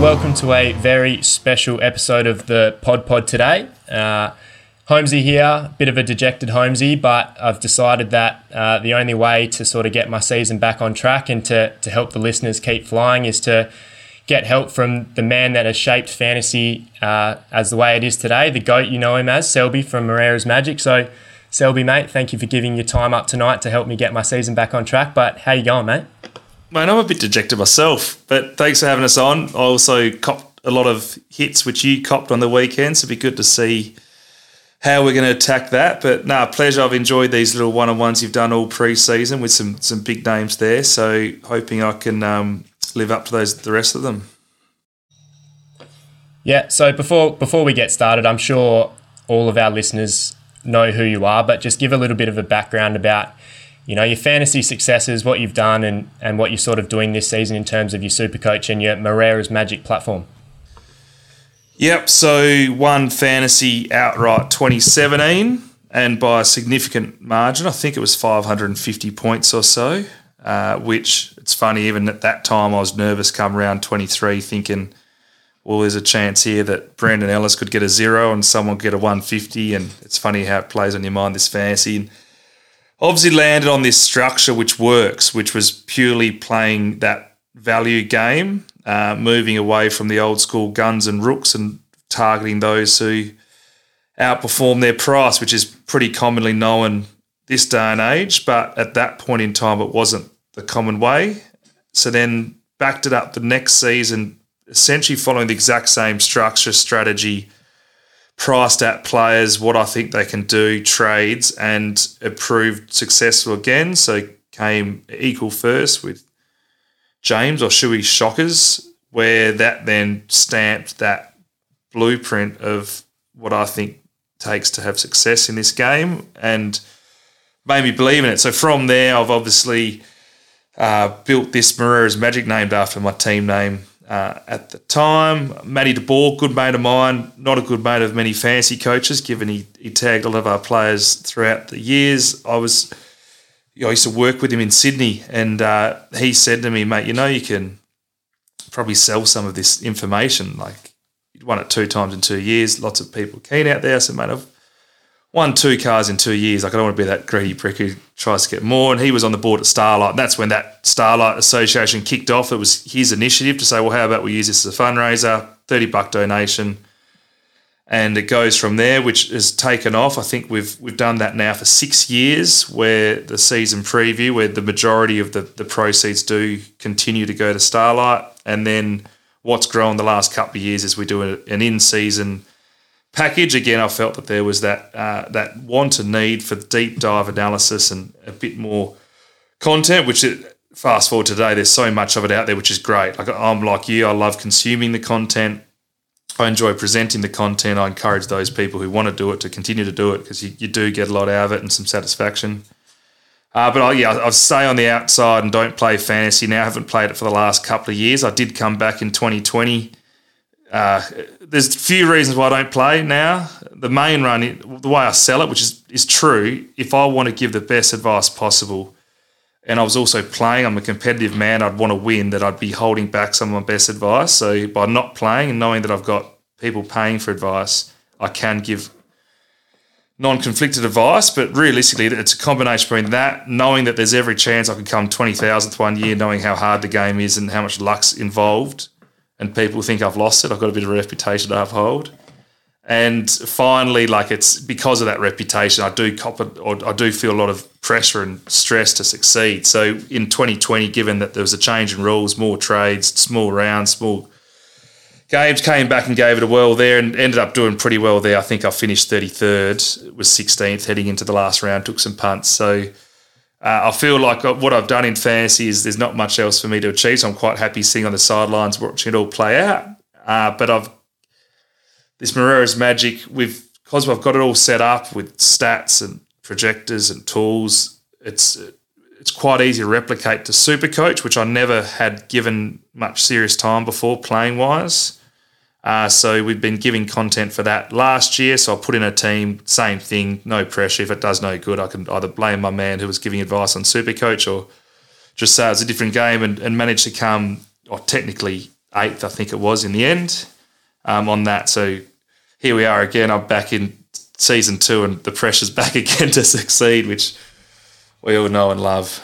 Welcome to a very special episode of the Pod Pod today. Uh, Holmesy here, bit of a dejected Holmesy, but I've decided that uh, the only way to sort of get my season back on track and to, to help the listeners keep flying is to get help from the man that has shaped fantasy uh, as the way it is today, the GOAT you know him as, Selby from Moreira's Magic. So, Selby, mate, thank you for giving your time up tonight to help me get my season back on track. But how you going, mate? Man, I'm a bit dejected myself, but thanks for having us on. I also copped a lot of hits which you copped on the weekend, so it'd be good to see how we're going to attack that. But nah, pleasure. I've enjoyed these little one on ones you've done all pre-season with some some big names there. So hoping I can um, live up to those the rest of them. Yeah. So before before we get started, I'm sure all of our listeners know who you are, but just give a little bit of a background about you know, your fantasy successes, what you've done, and, and what you're sort of doing this season in terms of your super coach and your Moreira's Magic platform. Yep. So one fantasy outright 2017, and by a significant margin. I think it was 550 points or so. Uh, which it's funny, even at that time, I was nervous come around 23, thinking, well, there's a chance here that Brandon Ellis could get a zero and someone get a 150. And it's funny how it plays on your mind, this fantasy. And obviously landed on this structure which works, which was purely playing that value game, uh, moving away from the old school guns and rooks and targeting those who outperform their price, which is pretty commonly known this day and age. But at that point in time, it wasn't the common way. So then backed it up the next season, essentially following the exact same structure, strategy, priced at players, what I think they can do, trades, and it proved successful again. So came equal first with James or Shui Shockers, where that then stamped that blueprint of what I think takes to have success in this game and made me believe in it. So from there, I've obviously uh, built this Moreira's Magic named after my team name uh, at the time. Matty DeBoer, good mate of mine, not a good mate of many fancy coaches, given he, he tagged a lot of our players throughout the years. I was, you know, I used to work with him in Sydney, and uh, he said to me, mate, you know, you can probably sell some of this information. Like, you'd won it two times in two years, lots of people keen out there. So, mate, I've won two cars in two years. Like I don't want to be that greedy prick who tries to get more. And he was on the board at Starlight. And that's when that Starlight Association kicked off. It was his initiative to say, well, how about we use this as a fundraiser, 30 buck donation. And it goes from there, which has taken off. I think we've we've done that now for six years, where the season preview, where the majority of the, the proceeds do continue to go to Starlight. And then what's grown the last couple of years is we do an in season package. Again, I felt that there was that uh, that want and need for deep dive analysis and a bit more content. Which it, fast forward today, there's so much of it out there, which is great. Like I'm like you, I love consuming the content. I enjoy presenting the content. I encourage those people who want to do it to continue to do it because you, you do get a lot out of it and some satisfaction. Uh, but I, yeah, I stay on the outside and don't play fantasy now. I haven't played it for the last couple of years. I did come back in 2020 uh, there's a few reasons why I don't play now. The main run, the way I sell it, which is, is true, if I want to give the best advice possible, and I was also playing, I'm a competitive man, I'd want to win, that I'd be holding back some of my best advice. So by not playing and knowing that I've got people paying for advice, I can give non-conflicted advice, but realistically, it's a combination between that, knowing that there's every chance I could come 20,000th one year, knowing how hard the game is and how much luck's involved, and people think I've lost it. I've got a bit of a reputation to uphold. And finally, like it's because of that reputation, I do cop it, or I do feel a lot of pressure and stress to succeed. So in 2020, given that there was a change in rules, more trades, small rounds, small games, came back and gave it a whirl there, and ended up doing pretty well there. I think I finished 33rd, was 16th heading into the last round, took some punts. So uh, I feel like what I've done in fantasy is there's not much else for me to achieve. So I'm quite happy sitting on the sidelines watching it all play out. Uh, but I've this Moreira's Magic with because I've got it all set up with stats and projectors and tools. It's it's quite easy to replicate to Supercoach, which I never had given much serious time before playing wise. Uh, so we've been giving content for that last year. So I put in a team, same thing, no pressure. If it does no good, I can either blame my man who was giving advice on Supercoach or just say it's a different game and, and manage to come, or technically eighth, I think it was in the end um, on that. So here we are again. I'm back in season two, and the pressure's back again to succeed, which we all know and love.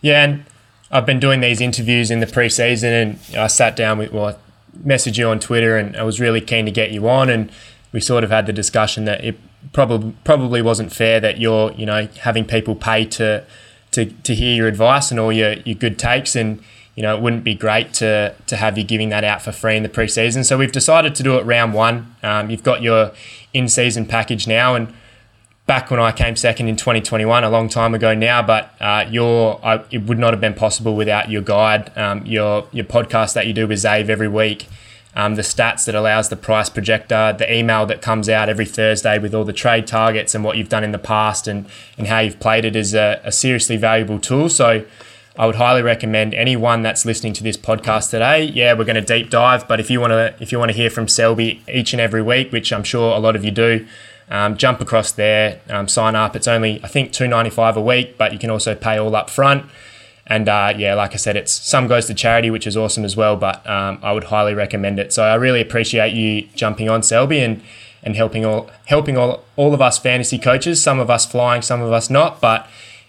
Yeah, and I've been doing these interviews in the preseason, and I sat down with well, messaged you on Twitter, and I was really keen to get you on, and we sort of had the discussion that it probably probably wasn't fair that you're you know having people pay to to, to hear your advice and all your, your good takes and you know, it wouldn't be great to to have you giving that out for free in the preseason. So we've decided to do it round one. Um, you've got your in season package now, and back when I came second in 2021, a long time ago now, but uh, your I, it would not have been possible without your guide, um, your your podcast that you do with Zave every week. Um, the stats that allows the price projector, the email that comes out every Thursday with all the trade targets and what you've done in the past and, and how you've played it is a, a seriously valuable tool. So I would highly recommend anyone that's listening to this podcast today. Yeah, we're going to deep dive, but if you want to, if you want to hear from Selby each and every week, which I'm sure a lot of you do, um, jump across there, um, sign up. It's only I think two ninety five a week, but you can also pay all up front. And uh, yeah, like I said, it's some goes to charity, which is awesome as well. But um, I would highly recommend it. So I really appreciate you jumping on Selby and and helping all helping all all of us fantasy coaches. Some of us flying, some of us not, but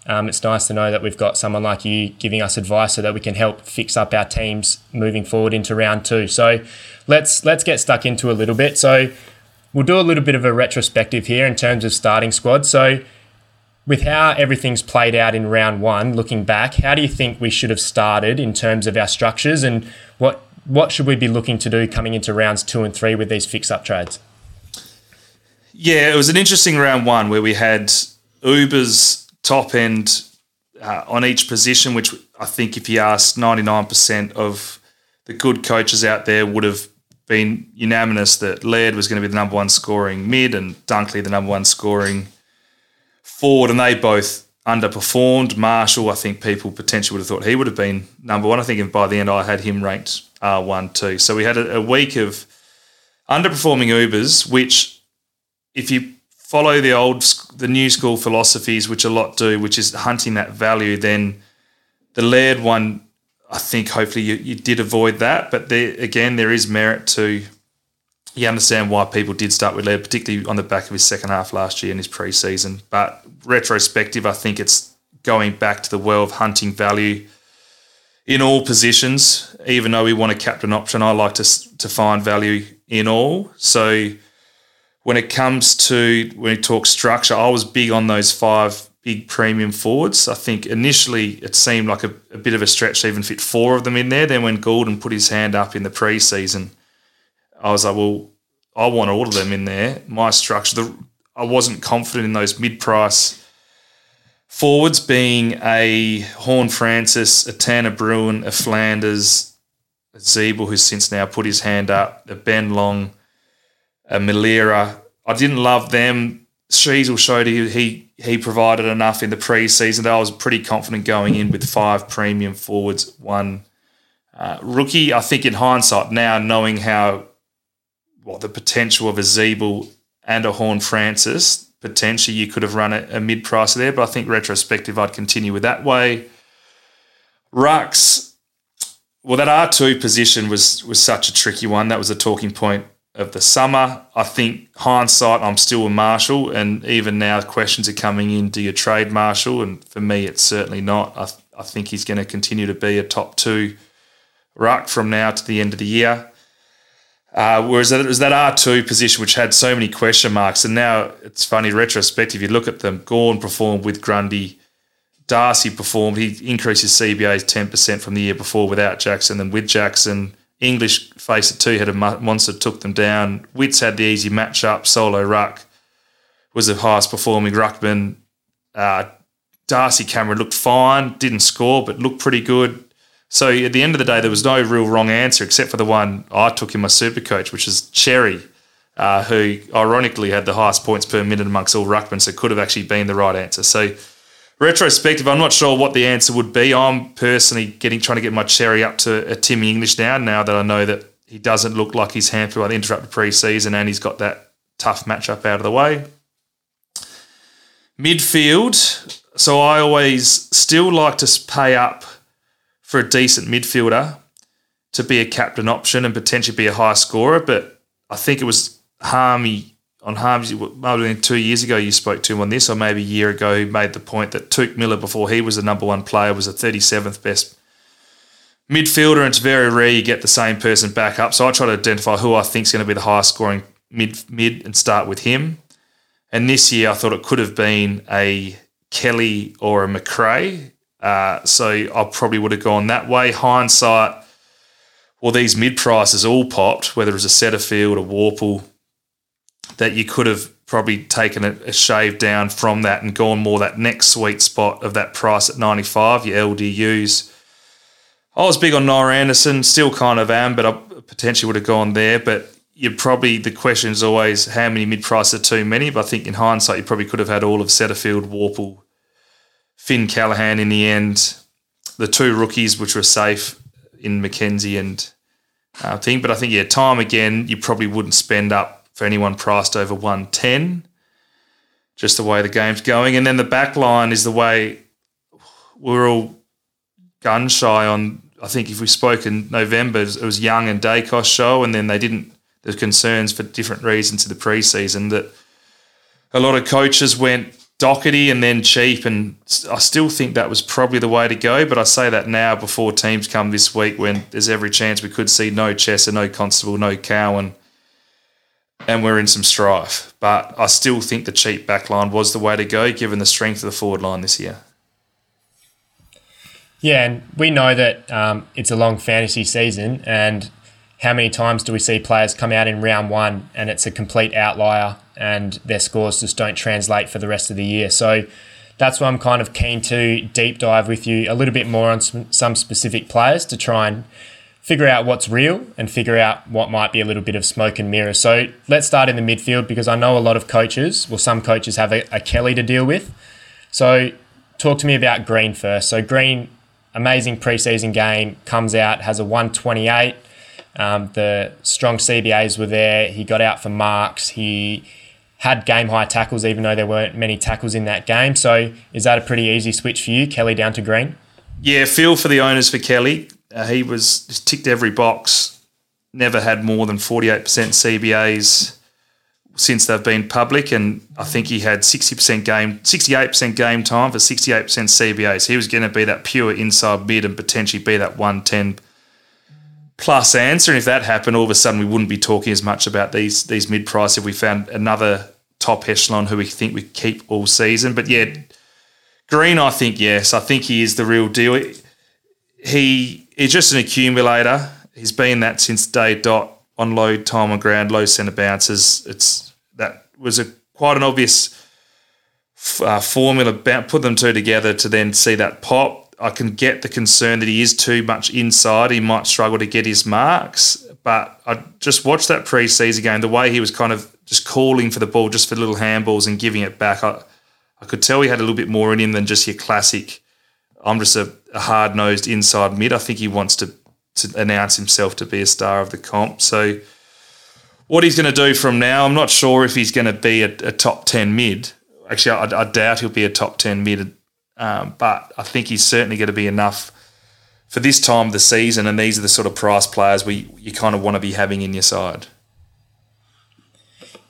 um, it's nice to know that we've got someone like you giving us advice so that we can help fix up our teams moving forward into round two. So let's let's get stuck into a little bit. So we'll do a little bit of a retrospective here in terms of starting squad. So with how everything's played out in round one, looking back, how do you think we should have started in terms of our structures and what what should we be looking to do coming into rounds two and three with these fix up trades? Yeah, it was an interesting round one where we had Uber's top end uh, on each position, which I think if you asked 99% of the good coaches out there would have been unanimous that Laird was going to be the number one scoring mid and Dunkley the number one scoring forward, and they both underperformed. Marshall, I think people potentially would have thought he would have been number one. I think by the end I had him ranked R1 too. So we had a, a week of underperforming Ubers, which if you follow the old, the new school philosophies, which a lot do, which is hunting that value, then the Laird one, I think hopefully you, you did avoid that. But there, again, there is merit to, you understand why people did start with Laird, particularly on the back of his second half last year in his preseason. But retrospective, I think it's going back to the well of hunting value in all positions. Even though we want a captain option, I like to to find value in all. So when it comes to when we talk structure, I was big on those five big premium forwards. I think initially it seemed like a, a, bit of a stretch to even fit four of them in there. Then when Gulden put his hand up in the preseason, I was like, well, I want all of them in there. My structure, the, I wasn't confident in those mid-price forwards being a Horne-Francis, a Tanner Bruhn, a Flanders, a Ziebell, who's since now put his hand up, a Ben Long – a Milera. I didn't love them. Sheezel showed he, he he provided enough in the preseason that I was pretty confident going in with five premium forwards, one uh, rookie. I think in hindsight now, knowing how what the potential of a Ziebell and a Horne-Francis, potentially you could have run a, a mid price there, but I think retrospective I'd continue with that way. Rucks. well, that R two position was was such a tricky one. That was a talking point of the summer. I think hindsight, I'm still a Marshall, and even now questions are coming in: Do you trade Marshall? And for me, it's certainly not. I, I think he's going to continue to be a top two ruck from now to the end of the year. Uh, whereas it was that R two position which had so many question marks, and now it's funny retrospective. You look at them. Gawn performed with Grundy. Darcy performed. He increased his CBA ten percent from the year before without Jackson, and with Jackson English faced it two headed monster took them down. Witts had the easy matchup. Solo Ruck was the highest performing ruckman. Uh, Darcy Cameron looked fine, didn't score, but looked pretty good. So at the end of the day, there was no real wrong answer except for the one I took in my super coach, which is Xerri, uh, who ironically had the highest points per minute amongst all ruckmen, so could have actually been the right answer. So retrospective, I'm not sure what the answer would be. I'm personally getting trying to get my Xerri up to a Timmy English now. Now that I know that he doesn't look like he's hampered by the interrupted preseason and he's got that tough matchup out of the way. Midfield. So I always still like to pay up for a decent midfielder to be a captain option and potentially be a high scorer. But I think it was Harmey on Harm's, maybe two years ago you spoke to him on this, or maybe a year ago, he made the point that Touk Miller, before he was the number one player, was the 37th best midfielder, and it's very rare you get the same person back up. So I try to identify who I think is going to be the highest scoring mid mid and start with him. And this year I thought it could have been a Kelly or a Macrae. Uh, so I probably would have gone that way. Hindsight, well, these mid prices all popped, whether it was a Setterfield, a Worpel, that you could have probably taken a, a, shave down from that and gone more that next sweet spot of that price at 95, your LDUs. I was big on Noah Anderson, still kind of am, but I potentially would have gone there. But you probably, the question is always how many mid price are too many. But I think in hindsight, you probably could have had all of Setterfield, Worpel, Finn Callaghan in the end, the two rookies, which were safe in McKenzie and uh, thing. But I think, yeah, time again, you probably wouldn't spend up for anyone priced over 110, just the way the game's going. And then the back line is the way we're all gun shy on. I think if we spoke in November, it was Young and Daicos show, and then they didn't. There's concerns for different reasons to the preseason that a lot of coaches went Docherty and then cheap, and I still think that was probably the way to go. But I say that now before teams come this week, when there's every chance we could see no Chesser, no Constable, no Cowan, and we're in some strife. But I still think the cheap back line was the way to go, given the strength of the forward line this year. Yeah, and we know that um, it's a long fantasy season, and how many times do we see players come out in round one and it's a complete outlier and their scores just don't translate for the rest of the year? So that's why I'm kind of keen to deep dive with you a little bit more on some, some specific players to try and figure out what's real and figure out what might be a little bit of smoke and mirror. So let's start in the midfield because I know a lot of coaches, well, some coaches have a, a Kelly to deal with. So talk to me about Green first. So Green, amazing preseason game, comes out, has a 128. Um, the strong CBAs were there. He got out for marks. He had game high tackles, even though there weren't many tackles in that game. So is that a pretty easy switch for you, Kelly down to Green? Yeah, feel for the owners for Kelly. Uh, he was ticked every box. Never had more than forty eight percent CBAs since they've been public, and I think he had sixty percent game, sixty eight percent game time for sixty eight percent CBAs. He was going to be that pure inside mid and potentially be that one ten plus answer. And if that happened, all of a sudden we wouldn't be talking as much about these these mid price if we found another top echelon who we think we keep all season. But yeah, Green, I think yes, I think he is the real deal. He he's just an accumulator. He's been that since day dot on low time on ground, low centre bounces. It's that was a quite an obvious uh, formula. Put them two together to then see that pop. I can get the concern that he is too much inside. He might struggle to get his marks. But I just watched that preseason game. The way he was kind of just calling for the ball, just for little handballs and giving it back. I, I could tell he had a little bit more in him than just your classic I'm just a, a hard nosed inside mid. I think he wants to to announce himself to be a star of the comp. So what he's going to do from now, I'm not sure if he's going to be a, a top ten mid. Actually, I, I, doubt he'll be a top ten mid, um, but I think he's certainly going to be enough for this time of the season. And these are the sort of price players we you kind of want to be having in your side.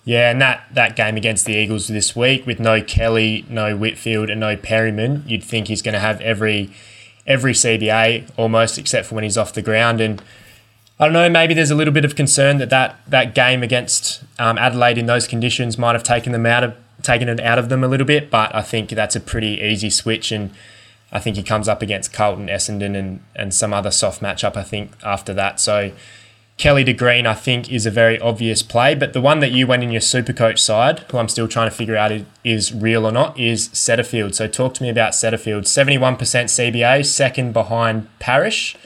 Yeah, and that, that game against the Eagles this week with no Kelly, no Whitfield, and no Perryman, you'd think he's going to have every every CBA almost, except for when he's off the ground. And I don't know, maybe there's a little bit of concern that that, that game against um, Adelaide in those conditions might have taken them out of taken it out of them a little bit. But I think that's a pretty easy switch, and I think he comes up against Carlton, Essendon, and and some other soft matchup. I think after that, so Kelly to Green, I think, is a very obvious play, but the one that you went in your super coach side, who I'm still trying to figure out is real or not, is Setterfield. So talk to me about Setterfield. 71% CBA, second behind Parish.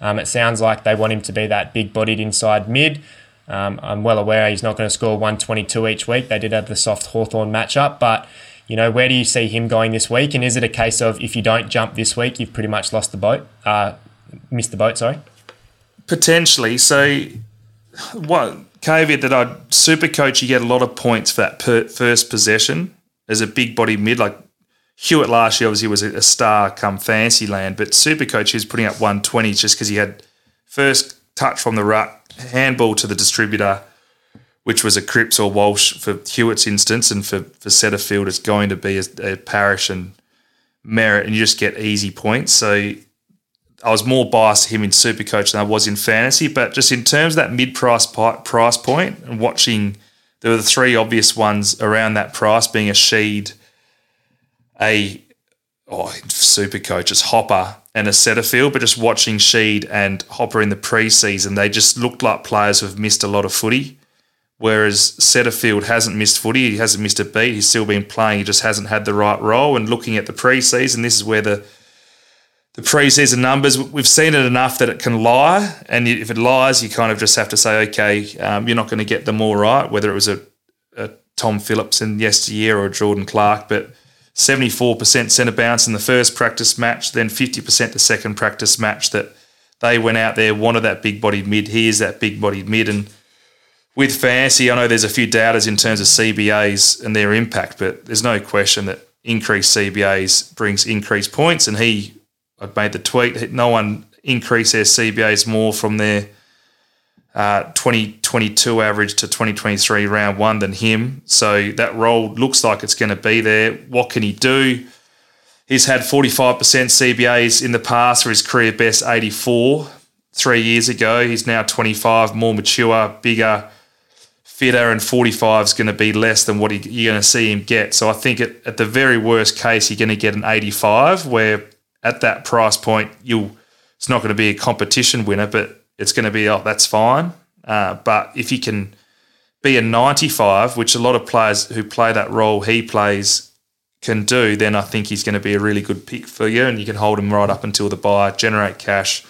Um, it sounds like they want him to be that big bodied inside mid. Um, I'm well aware he's not going to score 122 each week. They did have the soft Hawthorn matchup, but you know, where do you see him going this week? And is it a case of if you don't jump this week, you've pretty much lost the boat, uh, missed the boat, sorry? Potentially. So, what caveat that I'd super coach, you get a lot of points for that per, first possession as a big body mid. Like Hewett last year, obviously was a, star come fancy land, but super coach he was putting up 120 just because he had first touch from the ruck, handball to the distributor, which was a Cripps or Walsh for Hewett's instance, and for, for Setterfield, it's going to be a, a Parish and Merrett, and you just get easy points. So I was more biased to him in Supercoach than I was in fantasy, but just in terms of that mid-price price point and watching, there were the three obvious ones around that price being a Sheed, a oh, Supercoach, it's Hopper and a Setterfield, but just watching Sheed and Hopper in the preseason, they just looked like players who have missed a lot of footy. Whereas Setterfield hasn't missed footy, he hasn't missed a beat, he's still been playing, he just hasn't had the right role. And looking at the preseason, this is where the the preseason numbers, we've seen it enough that it can lie. And if it lies, you kind of just have to say, okay, um, you're not going to get them all right, whether it was a, a Tom Phillips in yesteryear or Jordan Clark. But 74% centre bounce in the first practice match, then 50% the second practice match that they went out there, wanted that big bodied mid. He is that big bodied mid. And with fantasy, I know there's a few doubters in terms of CBAs and their impact, but there's no question that increased CBAs brings increased points. And he I'd made the tweet. No one increased their CBAs more from their uh, 2022 average to 2023 round one than him. So that role looks like it's going to be there. What can he do? He's had 45% CBAs in the past for his career best 84 three years ago. He's now 25, more mature, bigger, fitter, and 45 is going to be less than what he, you're going to see him get. So I think at, at the very worst case, you're going to get an 85 where at that price point, you'll it's not going to be a competition winner, but it's going to be oh that's fine. Uh, but if you can be a 95, which a lot of players who play that role he plays can do, then I think he's going to be a really good pick for you, and you can hold him right up until the buy, generate cash,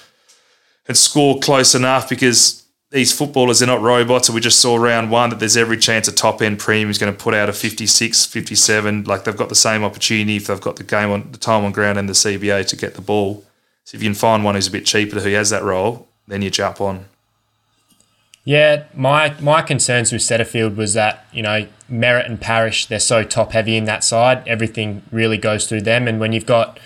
and score close enough because these footballers are not robots. We just saw round one that there's every chance a top end premium is going to put out a 56, 57. Like they've got the same opportunity if they've got the game on the time on ground and the CBA to get the ball. So if you can find one who's a bit cheaper who has that role, then you jump on. Yeah, my my concerns with Setterfield was that you know Merrett and Parish they're so top heavy in that side. Everything really goes through them, and when you've got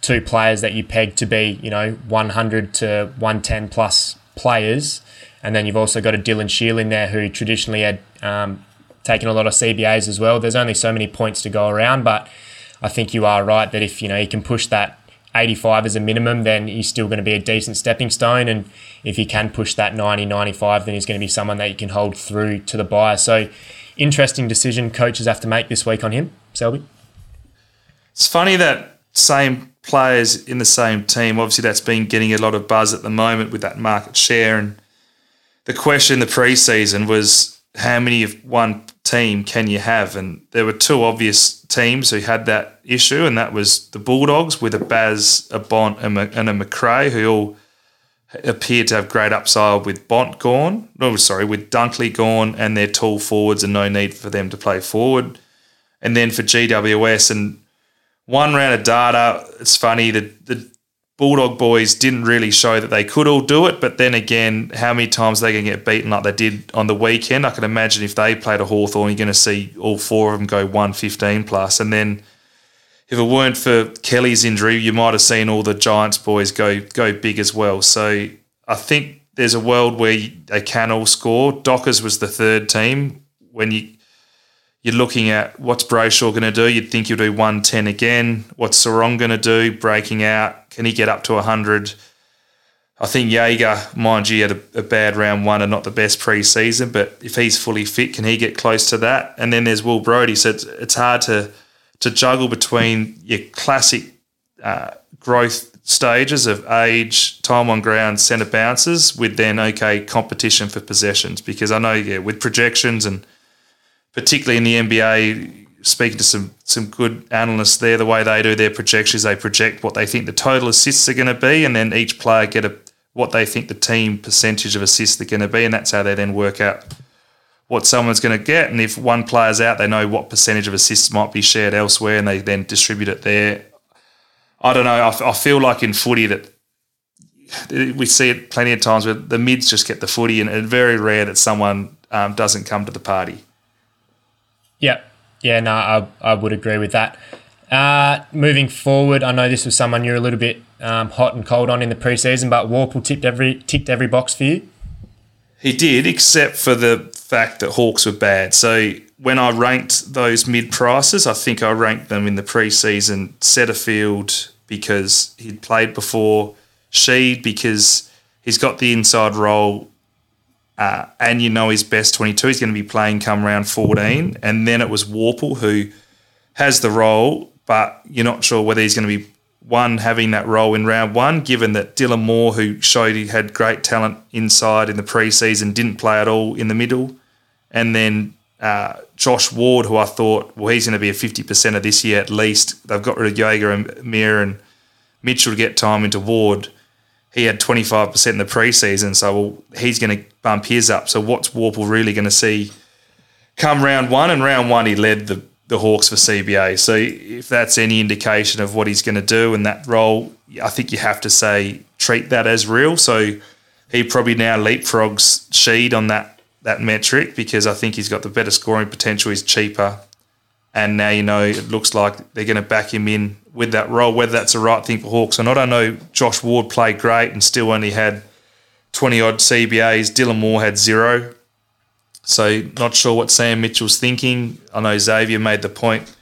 two players that you peg to be you know 100 to 110 plus players, and then you've also got a Dylan Shiel in there who traditionally had um, taken a lot of CBAs as well. There's only so many points to go around, but I think you are right that if you know he can push that 85 as a minimum, then he's still going to be a decent stepping stone. And if he can push that 90, 95, then he's going to be someone that you can hold through to the buyer. So interesting decision coaches have to make this week on him, Selby. It's funny that same players in the same team, obviously that's been getting a lot of buzz at the moment with that market share and the question in the preseason was how many of one team can you have? And there were two obvious teams who had that issue, and that was the Bulldogs with a Baz, a Bont, and a, Macrae, who all appeared to have great upside with Bont gone. No, sorry, with Dunkley gone, and their tall forwards, and no need for them to play forward. And then for GWS and one round of data, it's funny the the Bulldog boys didn't really show that they could all do it, but then again, how many times they can get beaten like they did on the weekend? I can imagine if they played a Hawthorn, you're going to see all four of them go 115 plus. And then if it weren't for Kelly's injury, you might have seen all the Giants boys go go big as well. So I think there's a world where they can all score. Dockers was the third team. When you you're looking at what's Brayshaw going to do. You'd think he'll do 110 again. What's Serong going to do? Breaking out. Can he get up to 100? I think Jaeger, mind you, had a, a, bad round one and not the best preseason, but if he's fully fit, can he get close to that? And then there's Will Brodie, So it's, it's hard to to juggle between your classic uh, growth stages of age, time on ground, centre bounces with then okay competition for possessions. Because I know yeah, with projections and particularly in the NBA, speaking to some some good analysts there, the way they do their projections, they project what they think the total assists are going to be, and then each player get a what they think the team percentage of assists are going to be, and that's how they then work out what someone's going to get. And if one player's out, they know what percentage of assists might be shared elsewhere, and they then distribute it there. I don't know. I, I feel like in footy that we see it plenty of times where the mids just get the footy, and it's very rare that someone um, doesn't come to the party. Yeah, yeah, no, I, I would agree with that. Uh, moving forward, I know this was someone you're a little bit um, hot and cold on in the preseason, but Worpel tipped every ticked every box for you. He did, except for the fact that Hawks were bad. So when I ranked those mid prices, I think I ranked them in the preseason Setterfield because he'd played before, Sheed because he's got the inside role, uh, and you know his best 22. He's going to be playing come round 14. And then it was Worpel who has the role, but you're not sure whether he's going to be one having that role in round one, given that Dylan Moore, who showed he had great talent inside in the preseason, didn't play at all in the middle. And then uh, Josh Ward, who I thought, well, he's going to be a 50% of this year at least. They've got rid of Jaeger and Mir and Mitchell to get time into Ward. He had 25% in the preseason, so well, he's going to bump his up. So what's Worpel really going to see come round one? And round one, he led the, the Hawks for CBA. So if that's any indication of what he's going to do in that role, I think you have to say treat that as real. So he probably now leapfrogs Sheed on that that metric because I think he's got the better scoring potential. He's cheaper, and now you know it looks like they're going to back him in with that role. Whether that's the right thing for Hawks or not, I know Josh Ward played great and still only had twenty odd CBAs. Dylan Moore had zero, so not sure what Sam Mitchell's thinking. I know Xavier made the point.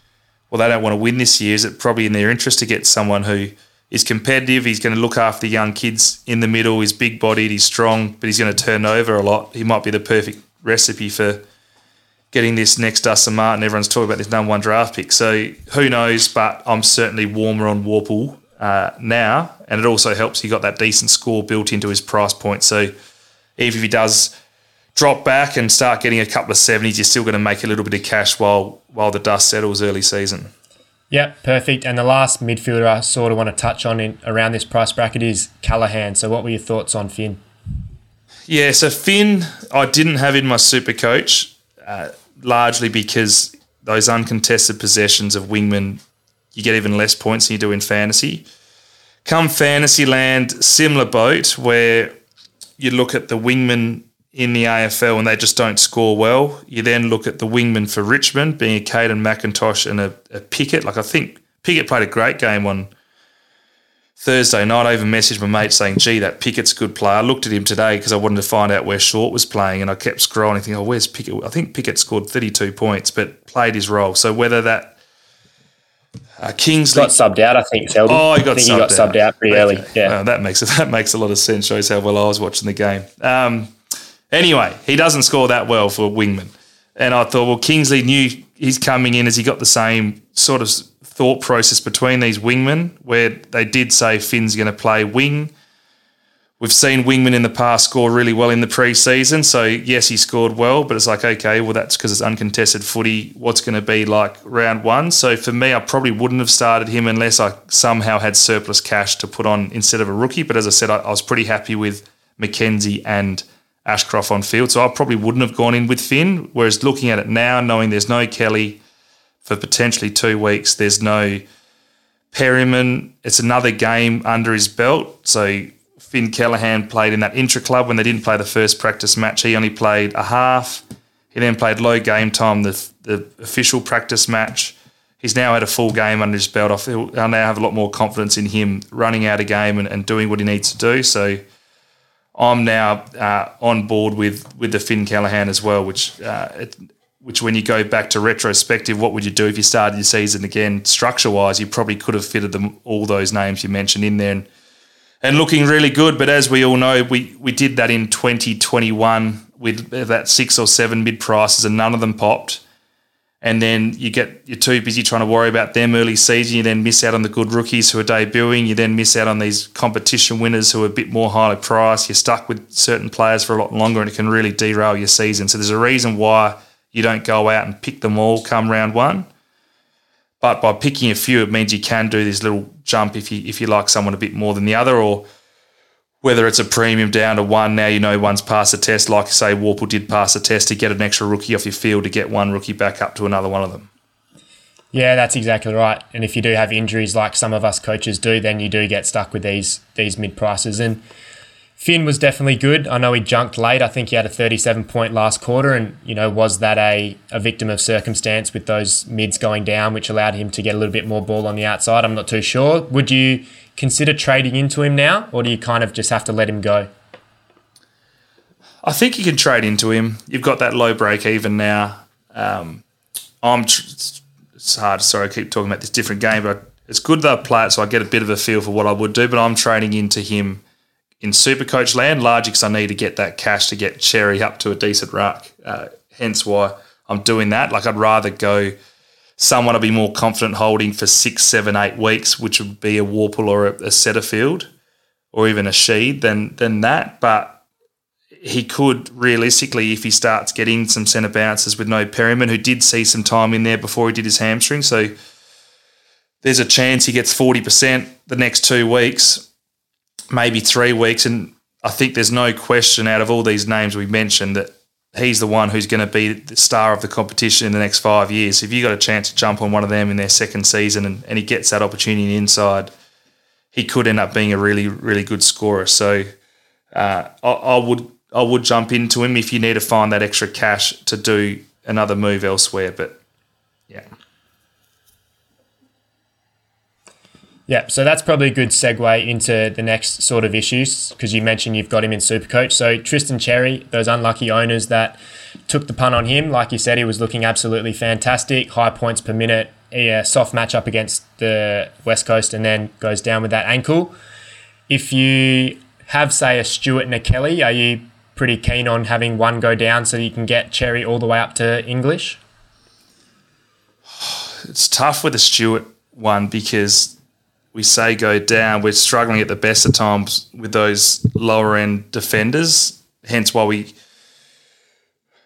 Well, they don't want to win this year. Is it probably in their interest to get someone who is competitive. He's going to look after young kids in the middle. He's big bodied, he's strong, but he's going to turn over a lot. He might be the perfect recipe for getting this next Dustin Martin. Everyone's talking about this number one draft pick. So who knows, but I'm certainly warmer on Worpel uh, now. And it also helps he got that decent score built into his price point. So even if he does drop back and start getting a couple of 70s, you're still going to make a little bit of cash while while the dust settles early season. Yep, perfect. And the last midfielder I sort of want to touch on in around this price bracket is Callaghan. So, what were your thoughts on Finn? Yeah, so Finn, I didn't have in my super coach, uh, largely because those uncontested possessions of wingman, you get even less points than you do in fantasy. Come fantasy land, similar boat where you look at the wingman in the AFL and they just don't score well. You then look at the wingman for Richmond, being a Caden McIntosh and a, a Pickett. Like I think Pickett played a great game on Thursday night. I even messaged my mate saying, gee, that Pickett's a good player. I looked at him today because I wanted to find out where Short was playing and I kept scrolling thinking, oh, where's Pickett? I think Pickett scored 32 points but played his role. So whether that uh, Kingsley got subbed out, I think. Oh, he got, I think subbed, he got out. subbed out pretty Okay. early. Yeah, Well, that makes that makes a lot of sense. Shows how well I was watching the game. Um, anyway, he doesn't score that well for Wingman, and I thought, well, Kingsley knew he's coming in as he got the same sort of thought process between these wingmen, where they did say Finn's going to play wing. We've seen wingmen in the past score really well in the preseason. So, yes, he scored well, but it's like, okay, well, that's because it's uncontested footy. What's going to be like round one? So, for me, I probably wouldn't have started him unless I somehow had surplus cash to put on instead of a rookie. But as I said, I, I was pretty happy with McKenzie and Ashcroft on field. So, I probably wouldn't have gone in with Finn. Whereas, looking at it now, knowing there's no Kelly for potentially two weeks, there's no Perryman. It's another game under his belt. So, Finn Callaghan played in that intra club when they didn't play the first practice match. He only played a half. He then played low game time, the, the official practice match. He's now had a full game under his belt. I feel I now have a lot more confidence in him running out a game and, and doing what he needs to do. So I'm now uh, on board with with the Finn Callaghan as well, which uh, it, which when you go back to retrospective, what would you do if you started your season again? Structure wise, you probably could have fitted them all those names you mentioned in there. And, and looking really good. But as we all know, we, we did that in 2021 with that six or seven mid prices, and none of them popped. And then you get you're too busy trying to worry about them early season. You then miss out on the good rookies who are debuting. You then miss out on these competition winners who are a bit more highly priced. You're stuck with certain players for a lot longer, and it can really derail your season. So there's a reason why you don't go out and pick them all come round one. But by picking a few, it means you can do this little jump if you if you like someone a bit more than the other, or whether it's a premium down to one. Now you know one's passed the test. Like say, Worpel did pass the test to get an extra rookie off your field to get one rookie back up to another one of them. yeah, that's exactly right. And if you do have injuries like some of us coaches do, then you do get stuck with these these mid prices. And Finn was definitely good. I know he junked late. I think he had a 37 point last quarter, and you know was that a, a victim of circumstance with those mids going down, which allowed him to get a little bit more ball on the outside. I'm not too sure. Would you consider trading into him now, or do you kind of just have to let him go? I think you can trade into him. You've got that low break even now. Um, I'm. Tr- it's hard. Sorry, I keep talking about this different game, but it's good that I play it, so I get a bit of a feel for what I would do. But I'm trading into him in Supercoach land, because I need to get that cash to get Xerri up to a decent ruck. Uh, hence why I'm doing that. Like I'd rather go someone I'd be more confident holding for six, seven, eight weeks, which would be a Worpel or a, a Setterfield or even a Sheed than than that. But he could realistically, if he starts getting some centre bounces with no Perryman, who did see some time in there before he did his hamstring, so there's a chance he gets forty percent the next two weeks maybe three weeks. And I think there's no question out of all these names we mentioned that he's the one who's going to be the star of the competition in the next five years. If you got a chance to jump on one of them in their second season and, and he gets that opportunity inside, he could end up being a really, really good scorer. So uh, I, I would I would jump into him if you need to find that extra cash to do another move elsewhere. But yeah. Yeah, so that's probably a good segue into the next sort of issues because you mentioned you've got him in Supercoach. So Tristan Xerri, those unlucky owners that took the pun on him, like you said, he was looking absolutely fantastic, high points per minute, a soft matchup against the West Coast, and then goes down with that ankle. If you have, say, a Stewart and a Kelly, are you pretty keen on having one go down so you can get Xerri all the way up to English? It's tough with the Stewart one because we say go down, we're struggling at the best of times with those lower end defenders. Hence why we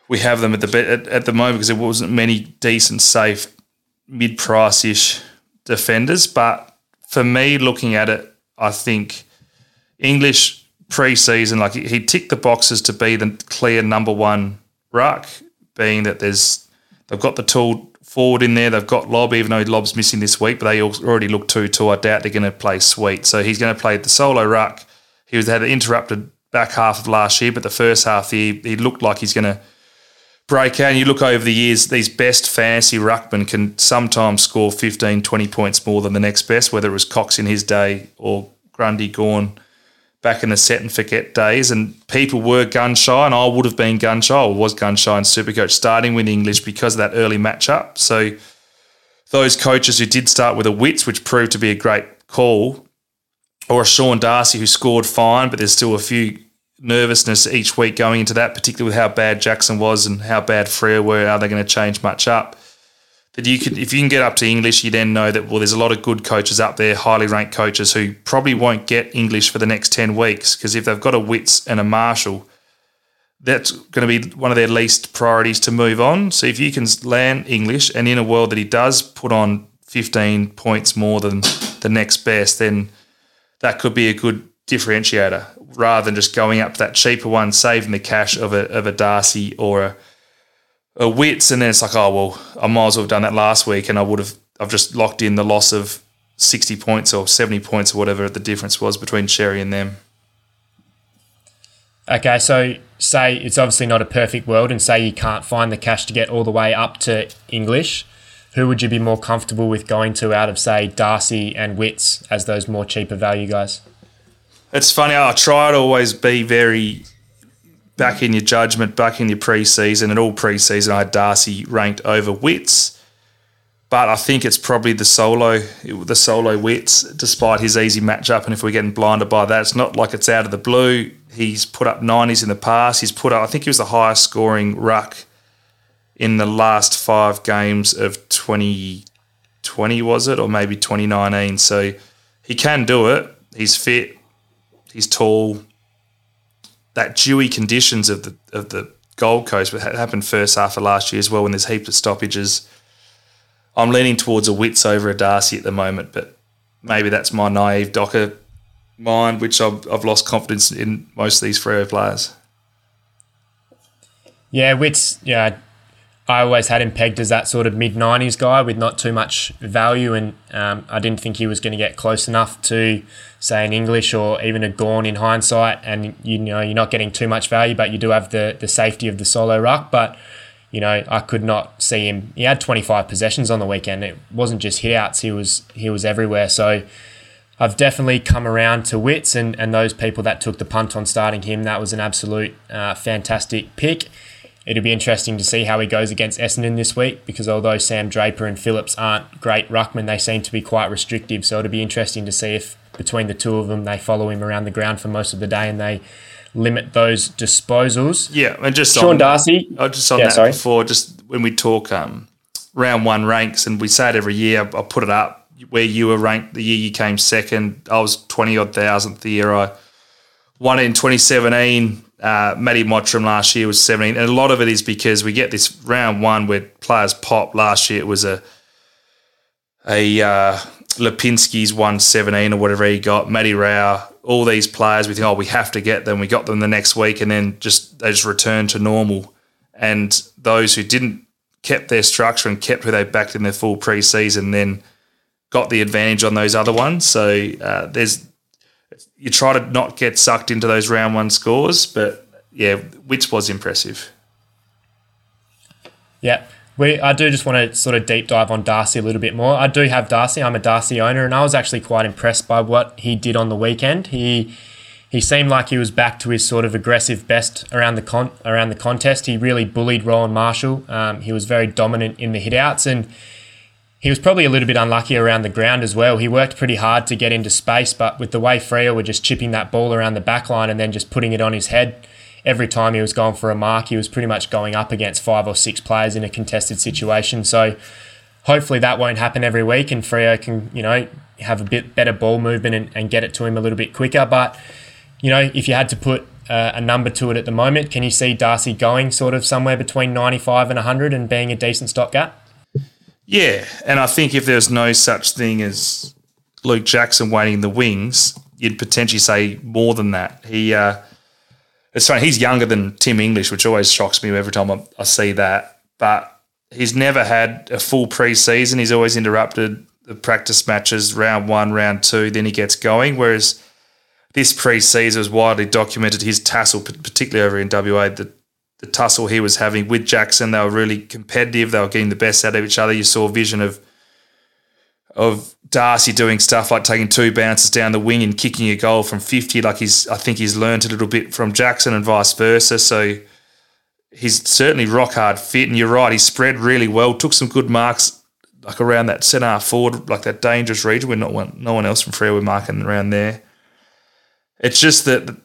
we have them at the at, at the moment because there wasn't many decent, safe, mid price ish defenders. But for me, looking at it, I think English pre-season, like he ticked the boxes to be the clear number one ruck, being that there's they've got the tool forward in there. They've got Lobb, even though Lobb's missing this week, but they already look two two. I doubt they're going to play Sweet. So he's going to play the solo ruck. He was had an interrupted back half of last year, but the first half he, he looked like he's going to break out. And you look over the years, these best fantasy ruckmen can sometimes score 15, 20 points more than the next best, whether it was Cox in his day or Grundy Gawn back in the set and forget days, and people were gun shy, and I would have been gun shy, or was gun shy in Supercoach, starting with English because of that early matchup. So those coaches who did start with a Witts, which proved to be a great call, or a Sean Darcy who scored fine, but there's still a few nervousness each week going into that, particularly with how bad Jackson was and how bad Freo were. Are they going to change much up? That you could, if you can get up to English, you then know that well, there's a lot of good coaches up there, highly ranked coaches who probably won't get English for the next ten weeks because if they've got a Witts and a Marshall, that's going to be one of their least priorities to move on. So if you can land English, and in a world that he does put on 15 points more than the next best, then that could be a good differentiator rather than just going up that cheaper one, saving the cash of a of a Darcy or a a Witts, and then it's like, oh well, I might as well have done that last week, and I would have. I've just locked in the loss of sixty points or seventy points or whatever the difference was between Xerri and them. Okay, so say it's obviously not a perfect world, and say you can't find the cash to get all the way up to English. Who would you be more comfortable with going to out of say Darcy and Witts as those more cheaper value guys? It's funny. I try to always be very back in your judgment, back in your preseason, and all preseason, I had Darcy ranked over Witts. But I think it's probably the solo, the solo Witts, despite his easy matchup. And if we're getting blinded by that, it's not like it's out of the blue. He's put up 90s in the past. He's put up, I think he was the highest scoring ruck in the last five games of 2020, was it? Or maybe 2019. So he can do it. He's fit. He's tall that dewy conditions of the of the Gold Coast, but happened first half of last year as well when there's heaps of stoppages. I'm leaning towards a Witts over a Darcy at the moment, but maybe that's my naive Docker mind, which I've, I've lost confidence in most of these Freo players. Yeah, Witts, yeah, I always had him pegged as that sort of mid 90s guy with not too much value, and um, I didn't think he was going to get close enough to, say, an English or even a Gawn in hindsight. And you know, you're not getting too much value, but you do have the the safety of the solo ruck. But you know, I could not see him. He had 25 possessions on the weekend. It wasn't just hitouts. He was he was everywhere. So I've definitely come around to Witts and, and those people that took the punt on starting him. That was an absolute uh, fantastic pick. It'll be interesting to see how he goes against Essendon this week because although Sam Draper and Phillips aren't great ruckmen, they seem to be quite restrictive. So it'll be interesting to see if between the two of them they follow him around the ground for most of the day and they limit those disposals. Yeah, and just Sean on, Darcy. Oh, just on Yeah, that sorry. before, just when we talk um, round one ranks, and we say it every year, I put it up where you were ranked the year you came second. I was twenty odd thousandth the year I won it in 2017. Uh, Matty Mottram last year was 17, and a lot of it is because we get this round one where players pop. Last year it was a a uh, Lipinski's 117 or whatever he got, Matty Rowell, all these players, we think, oh, we have to get them. We got them the next week, and then just they just returned to normal. And those who didn't kept their structure and kept who they backed in their full preseason, then got the advantage on those other ones. So uh, there's you try to not get sucked into those round one scores, but yeah, Witts was impressive. Yeah. We, I do just want to sort of deep dive on Darcy a little bit more. I do have Darcy. I'm a Darcy owner, and I was actually quite impressed by what he did on the weekend. He he seemed like he was back to his sort of aggressive best around the con- around the contest. He really bullied Rowan Marshall. Um, he was very dominant in the hitouts, and he was probably a little bit unlucky around the ground as well. He worked pretty hard to get into space, but with the way Freo were just chipping that ball around the back line and then just putting it on his head, every time he was going for a mark, he was pretty much going up against five or six players in a contested situation. So hopefully that won't happen every week and Freo can, you know, have a bit better ball movement and, and get it to him a little bit quicker. But, you know, if you had to put uh, a number to it at the moment, can you see Darcy going sort of somewhere between 95 and 100 and being a decent stopgap? Yeah, and I think if there's no such thing as Luke Jackson waiting in the wings, you'd potentially say more than that. He, uh, it's funny, he's younger than Tim English, which always shocks me every time I, I see that. But he's never had a full preseason. He's always interrupted the practice matches, round one, round two, then he gets going. Whereas this preseason was widely documented his tassel, particularly over in WA, the, the tussle he was having with Jackson. They were really competitive. They were getting the best out of each other. You saw a vision of of Darcy doing stuff like taking two bounces down the wing and kicking a goal from 50. Like he's, I think he's learned a little bit from Jackson and vice versa. So he's certainly rock hard fit. And you're right, he spread really well, took some good marks like around that centre half forward, like that dangerous region where not no one else from Freo were marking around there. It's just that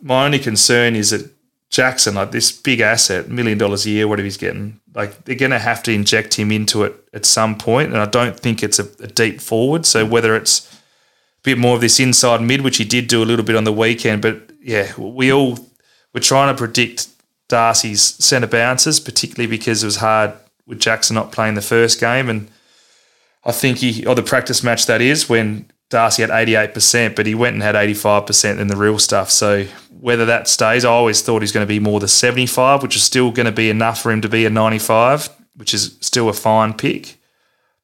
my only concern is that Jackson, like this big asset, million dollars a year, whatever he's getting, like they're going to have to inject him into it at some point, and I don't think it's a, a deep forward. So whether it's a bit more of this inside mid, which he did do a little bit on the weekend, but yeah, we all we're trying to predict Darcy's centre bounces, particularly because it was hard with Jackson not playing the first game, and I think he or the practice match that is when Darcy had 88%, but he went and had 85% in the real stuff. So whether that stays, I always thought he's going to be more the 75, which is still going to be enough for him to be a 95, which is still a fine pick.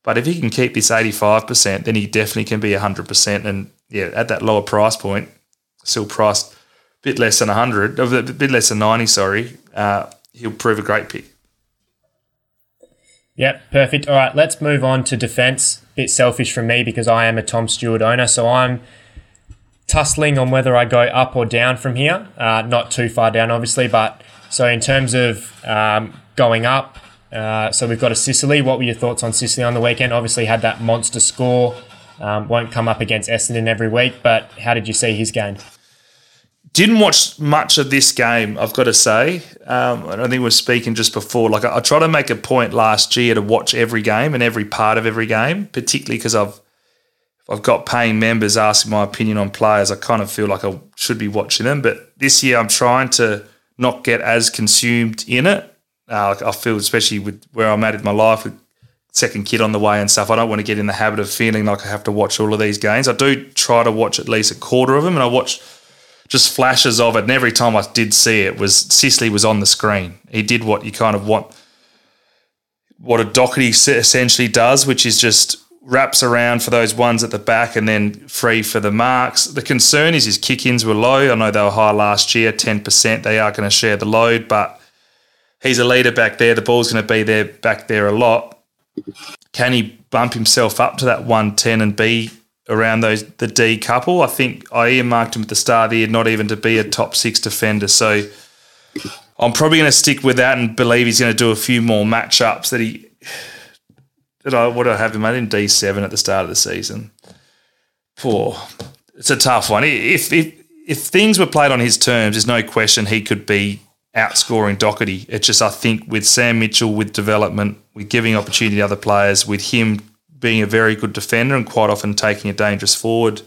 But if he can keep this 85%, then he definitely can be 100%. And yeah, at that lower price point, still priced a bit less than 100, a bit less than 90, sorry, uh, he'll prove a great pick. Yep, perfect. All right, let's move on to defense. Bit selfish from me because I am a Tom Stewart owner, so I'm tussling on whether I go up or down from here. Uh, not too far down, obviously, but so in terms of um, going up, uh, so we've got a Sicily. What were your thoughts on Sicily on the weekend? Obviously, had that monster score. Um, won't come up against Essendon every week, but how did you see his game? Didn't watch much of this game, I've got to say. Um, I think we were speaking just before. Like I, I tried to make a point last year to watch every game and every part of every game, particularly because I've I've got paying members asking my opinion on players. I kind of feel like I should be watching them. But this year, I'm trying to not get as consumed in it. Uh, I feel, especially with where I'm at in my life, with second kid on the way and stuff. I don't want to get in the habit of feeling like I have to watch all of these games. I do try to watch at least a quarter of them, and I watch just flashes of it. And every time I did see it, was Sicily was on the screen. He did what you kind of want what a Docherty essentially does, which is just wraps around for those ones at the back and then free for the marks. The concern is his kick ins were low. I know they were high last year, 10%. They are going to share the load, but he's a leader back there. The ball's going to be there back there a lot. Can he bump himself up to that 110 and be around those the D couple? I think I earmarked him at the start of the year not even to be a top six defender. So I'm probably going to stick with that and believe he's going to do a few more matchups that he that I would have him. I in D seven at the start of the season. Poor, it's a tough one. If if if things were played on his terms, there's no question he could be outscoring Docherty. It's just I think with Sam Mitchell, with development, with giving opportunity to other players, with him being a very good defender and quite often taking a dangerous forward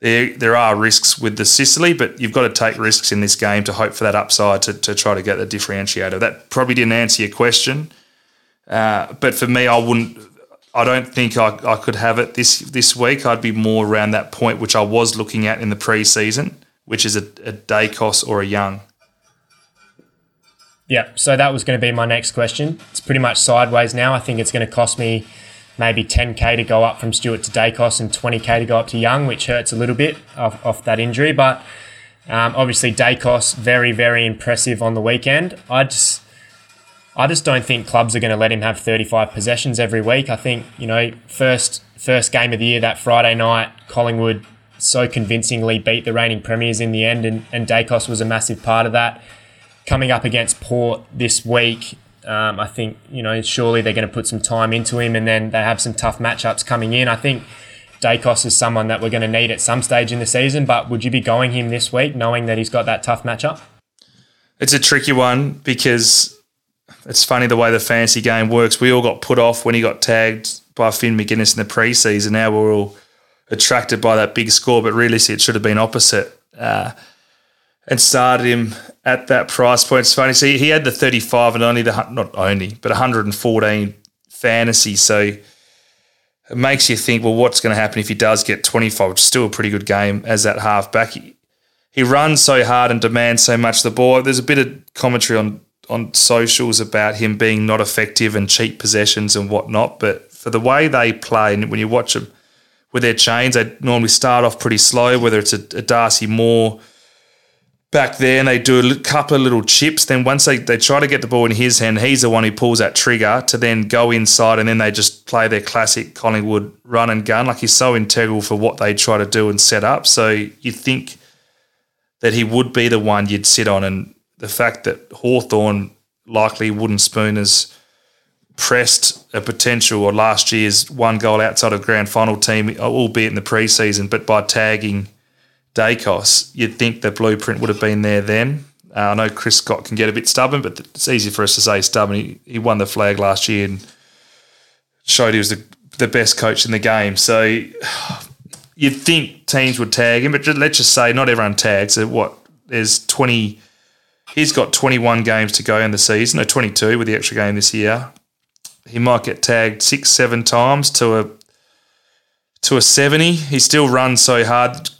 there there are risks with the Sicily, but you've got to take risks in this game to hope for that upside to, to try to get the differentiator. That probably didn't answer your question, uh, but for me, I wouldn't. I don't think I, I could have it this this week. I'd be more around that point which I was looking at in the preseason, which is a, a Daicos or a Young. Yeah, so that was going to be my next question. It's pretty much sideways now. I think it's going to cost me maybe 10k to go up from Stewart to Daicos and 20k to go up to Young, which hurts a little bit off, off that injury. But um, obviously, Daicos very very impressive on the weekend. I just I just don't think clubs are going to let him have 35 possessions every week. I think you know first first game of the year that Friday night, Collingwood so convincingly beat the reigning premiers in the end, and, and Daicos was a massive part of that. Coming up against Port this week, um, I think you know surely they're going to put some time into him, and then they have some tough matchups coming in. I think Daicos is someone that we're going to need at some stage in the season. But would you be going him this week, knowing that he's got that tough matchup? It's a tricky one because it's funny the way the fantasy game works. We all got put off when he got tagged by Finn Maginness in the preseason. Now we're all attracted by that big score, but really, it should have been opposite. Uh, and started him at that price point. It's funny. See, he had the 35 and only the, not only, but 114 fantasy. So it makes you think, well, what's going to happen if he does get 25, which is still a pretty good game as that halfback. He, he runs so hard and demands so much the ball. There's a bit of commentary on, on socials about him being not effective and cheap possessions and whatnot. But for the way they play, and when you watch them with their chains, they normally start off pretty slow, whether it's a, a Darcy Moore – back there and they do a couple of little chips. Then once they, they try to get the ball in his hand, he's the one who pulls that trigger to then go inside and then they just play their classic Collingwood run and gun. Like he's so integral for what they try to do and set up. So you think that he would be the one you'd sit on. And the fact that Hawthorn likely wooden spoon has pressed a potential or last year's one goal outside of grand final team, albeit in the preseason, but by tagging – Daicos, you'd think the blueprint would have been there then. Uh, I know Chris Scott can get a bit stubborn, but it's easy for us to say stubborn. He, he won the flag last year and showed he was the, the best coach in the game. So you'd think teams would tag him, but let's just say not everyone tags. So what? There's 20. He's got 21 games to go in the season, or 22 with the extra game this year. He might get tagged six, seven times to a to a 70. He still runs so hard.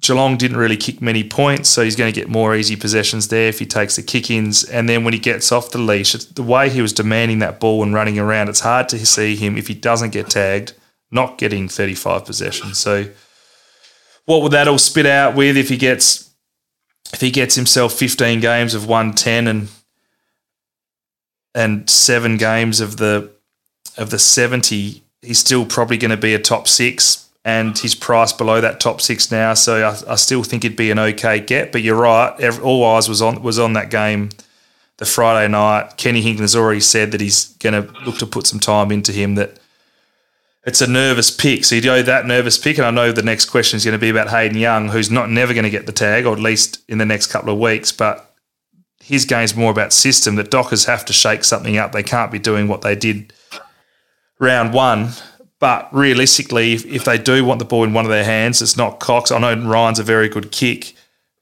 Geelong didn't really kick many points, so he's going to get more easy possessions there if he takes the kick ins. And then when he gets off the leash, the way he was demanding that ball and running around, it's hard to see him, if he doesn't get tagged, not getting 35 possessions. So what would that all spit out with if he gets if he gets himself 15 games of 110 and and seven games of the of the 70, he's still probably going to be a top six and he's priced below that top six now. So I, I still think it'd be an okay get. But you're right, every, all eyes was on was on that game the Friday night. Kenny Hinkley has already said that he's going to look to put some time into him. That it's a nervous pick. So you know that nervous pick, and I know the next question is going to be about Hayden Young, who's not never going to get the tag, or at least in the next couple of weeks. But his game's more about system. That Dockers have to shake something up. They can't be doing what they did round one but realistically, if, if they do want the ball in one of their hands, it's not Cox. I know Ryan's a very good kick.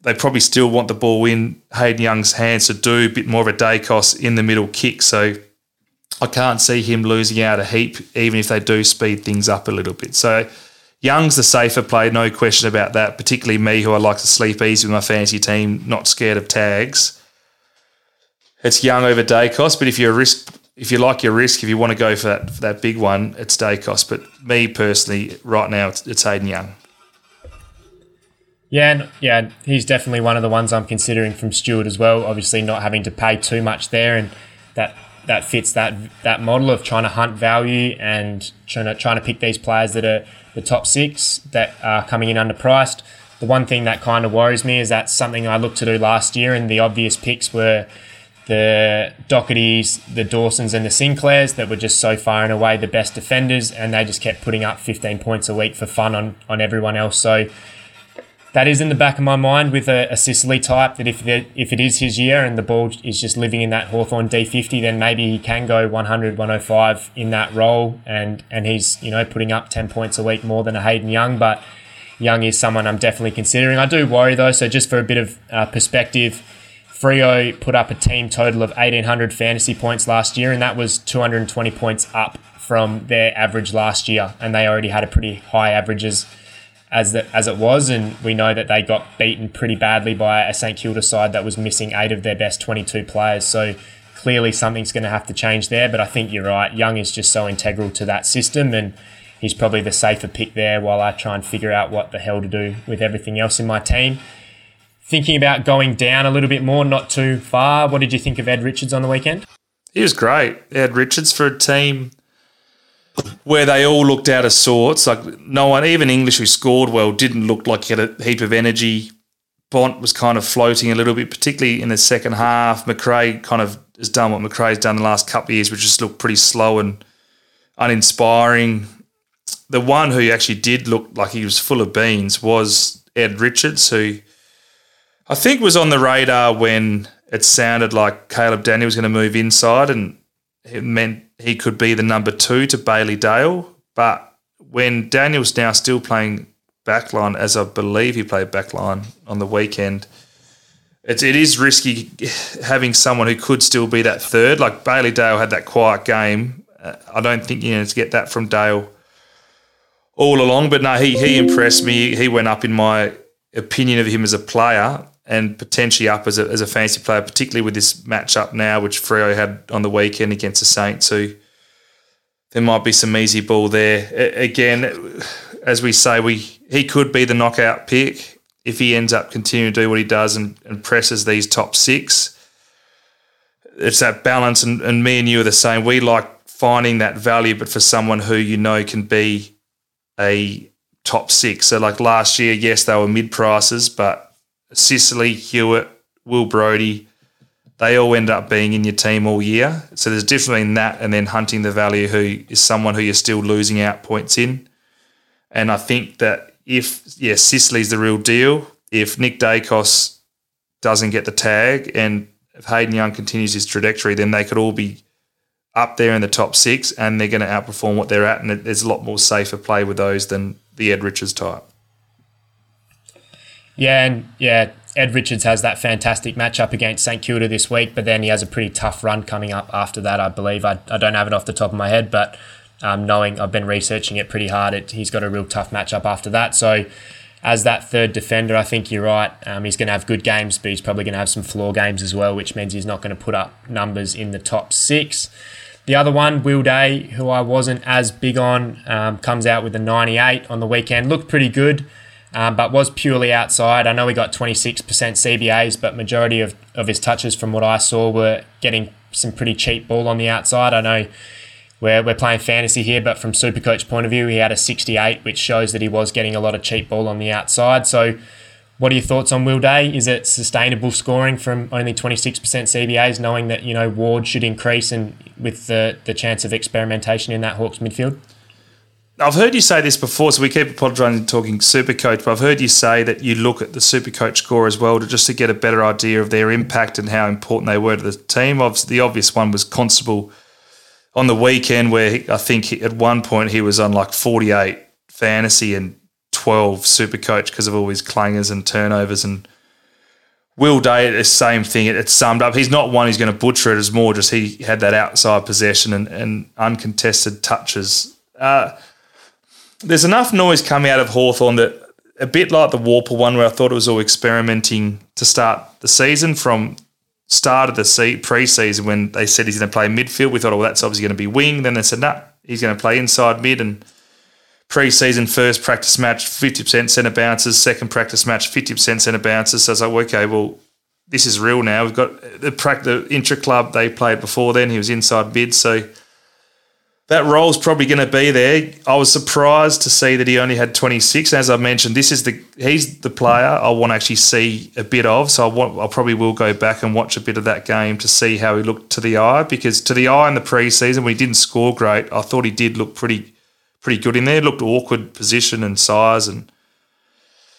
They probably still want the ball in Hayden Young's hands to do a bit more of a Daicos in the middle kick. So I can't see him losing out a heap, even if they do speed things up a little bit. So Young's the safer play, no question about that. Particularly me, who I like to sleep easy with my fantasy team, not scared of tags. It's Young over Daicos, but if you're a risk if you like your risk, if you want to go for that for that big one, it's Daicos. But me personally, right now, it's, it's Hayden Young. Yeah, and, yeah, he's definitely one of the ones I'm considering from Stewart as well. Obviously, not having to pay too much there, and that that fits that that model of trying to hunt value and trying to trying to pick these players that are the top six that are coming in underpriced. The one thing that kind of worries me is that's something I looked to do last year, and the obvious picks were the Dochertys, the Dawsons, and the Sinclairs that were just so far and away the best defenders, and they just kept putting up 15 points a week for fun on on everyone else. So that is in the back of my mind with a, a Sicily type that if if it is his year and the ball is just living in that Hawthorn D50, then maybe he can go 100, 105 in that role and, and he's, you know, putting up 10 points a week more than a Hayden Young. But Young is someone I'm definitely considering. I do worry though, so just for a bit of uh, perspective, Freo put up a team total of 1,800 fantasy points last year, and that was 220 points up from their average last year. And they already had a pretty high averages as the, as it was, and we know that they got beaten pretty badly by a St Kilda side that was missing eight of their best 22 players. So clearly something's going to have to change there. But I think you're right. Young is just so integral to that system, and he's probably the safer pick there. While I try and figure out what the hell to do with everything else in my team. Thinking about going down a little bit more, not too far. What did you think of Ed Richards on the weekend? He was great. Ed Richards for a team where they all looked out of sorts. Like no one, even English who scored well, didn't look like he had a heap of energy. Bont was kind of floating a little bit, particularly in the second half. Macrae kind of has done what Macrae's done the last couple of years, which just looked pretty slow and uninspiring. The one who actually did look like he was full of beans was Ed Richards, who I think was on the radar when it sounded like Caleb Daniel was going to move inside, and it meant he could be the number two to Bailey Dale. But when Daniel's now still playing backline, as I believe he played backline on the weekend, it's, it is risky having someone who could still be that third. Like Bailey Dale had that quiet game. Uh, I don't think you're know to get that from Dale all along. But no, he he impressed me. He went up in my opinion of him as a player and potentially up as a, as a fancy player, particularly with this matchup now, which Freo had on the weekend against the Saints, who there might be some easy ball there. again, as we say, we he could be the knockout pick if he ends up continuing to do what he does and, and presses these top six. It's that balance, and, and me and you are the same. We like finding that value, but for someone who you know can be a top six. So, like last year, yes, they were mid prices, but Sicily, Hewett, Will Brodie, they all end up being in your team all year. So there's difference between that and then hunting the value who is someone who you're still losing out points in. And I think that if, yeah, Sicily's the real deal. If Nick Daicos doesn't get the tag and if Hayden Young continues his trajectory, then they could all be up there in the top six and they're going to outperform what they're at. And there's a lot more safer play with those than the Ed Richards type. Yeah, and yeah, Ed Richards has that fantastic matchup against St Kilda this week, but then he has a pretty tough run coming up after that, I believe. I, I don't have it off the top of my head, but um, knowing I've been researching it pretty hard, it, he's got a real tough matchup after that. So, as that third defender, I think you're right. Um, he's going to have good games, but he's probably going to have some floor games as well, which means he's not going to put up numbers in the top six. The other one, Will Day, who I wasn't as big on, um, comes out with a 98 on the weekend. Looked pretty good um, but was purely outside. I know he got 26% CBAs, but majority of, of his touches from what I saw were getting some pretty cheap ball on the outside. I know we're, we're playing fantasy here, but from Supercoach point of view, he had a 68, which shows that he was getting a lot of cheap ball on the outside. So what are your thoughts on Will Day? Is it sustainable scoring from only 26% CBAs, knowing that, you know, Ward should increase and with the, the chance of experimentation in that Hawks midfield? I've heard you say this before, so we keep apologising talking super coach, but I've heard you say that you look at the super coach score as well to just to get a better idea of their impact and how important they were to the team. The obvious one was Constable on the weekend, where he, I think at one point he was on like 48 fantasy and 12 super coach because of all his clangers and turnovers and Will Day, the same thing. It, it's summed up. He's not one who's going to butcher it. It's more just he had that outside possession and, and uncontested touches. Uh, there's enough noise coming out of Hawthorn that a bit like the Worpel one where I thought it was all experimenting to start the season from start of the se- preseason when they said he's going to play midfield. We thought, oh, well, that's obviously going to be wing. Then they said, no, nah, he's going to play inside mid. And preseason first practice match, 50% centre bounces. Second practice match, 50% centre bounces. So I was like, okay, well, this is real now. We've got the, the intra club they played before then. He was inside mid. So that role's probably going to be there. I was surprised to see that he only had 26. As I mentioned, this is the he's the player I want to actually see a bit of. So I want I probably will go back and watch a bit of that game to see how he looked to the eye because to the eye in the preseason when he didn't score great, I thought he did look pretty pretty good in there. Looked awkward position and size and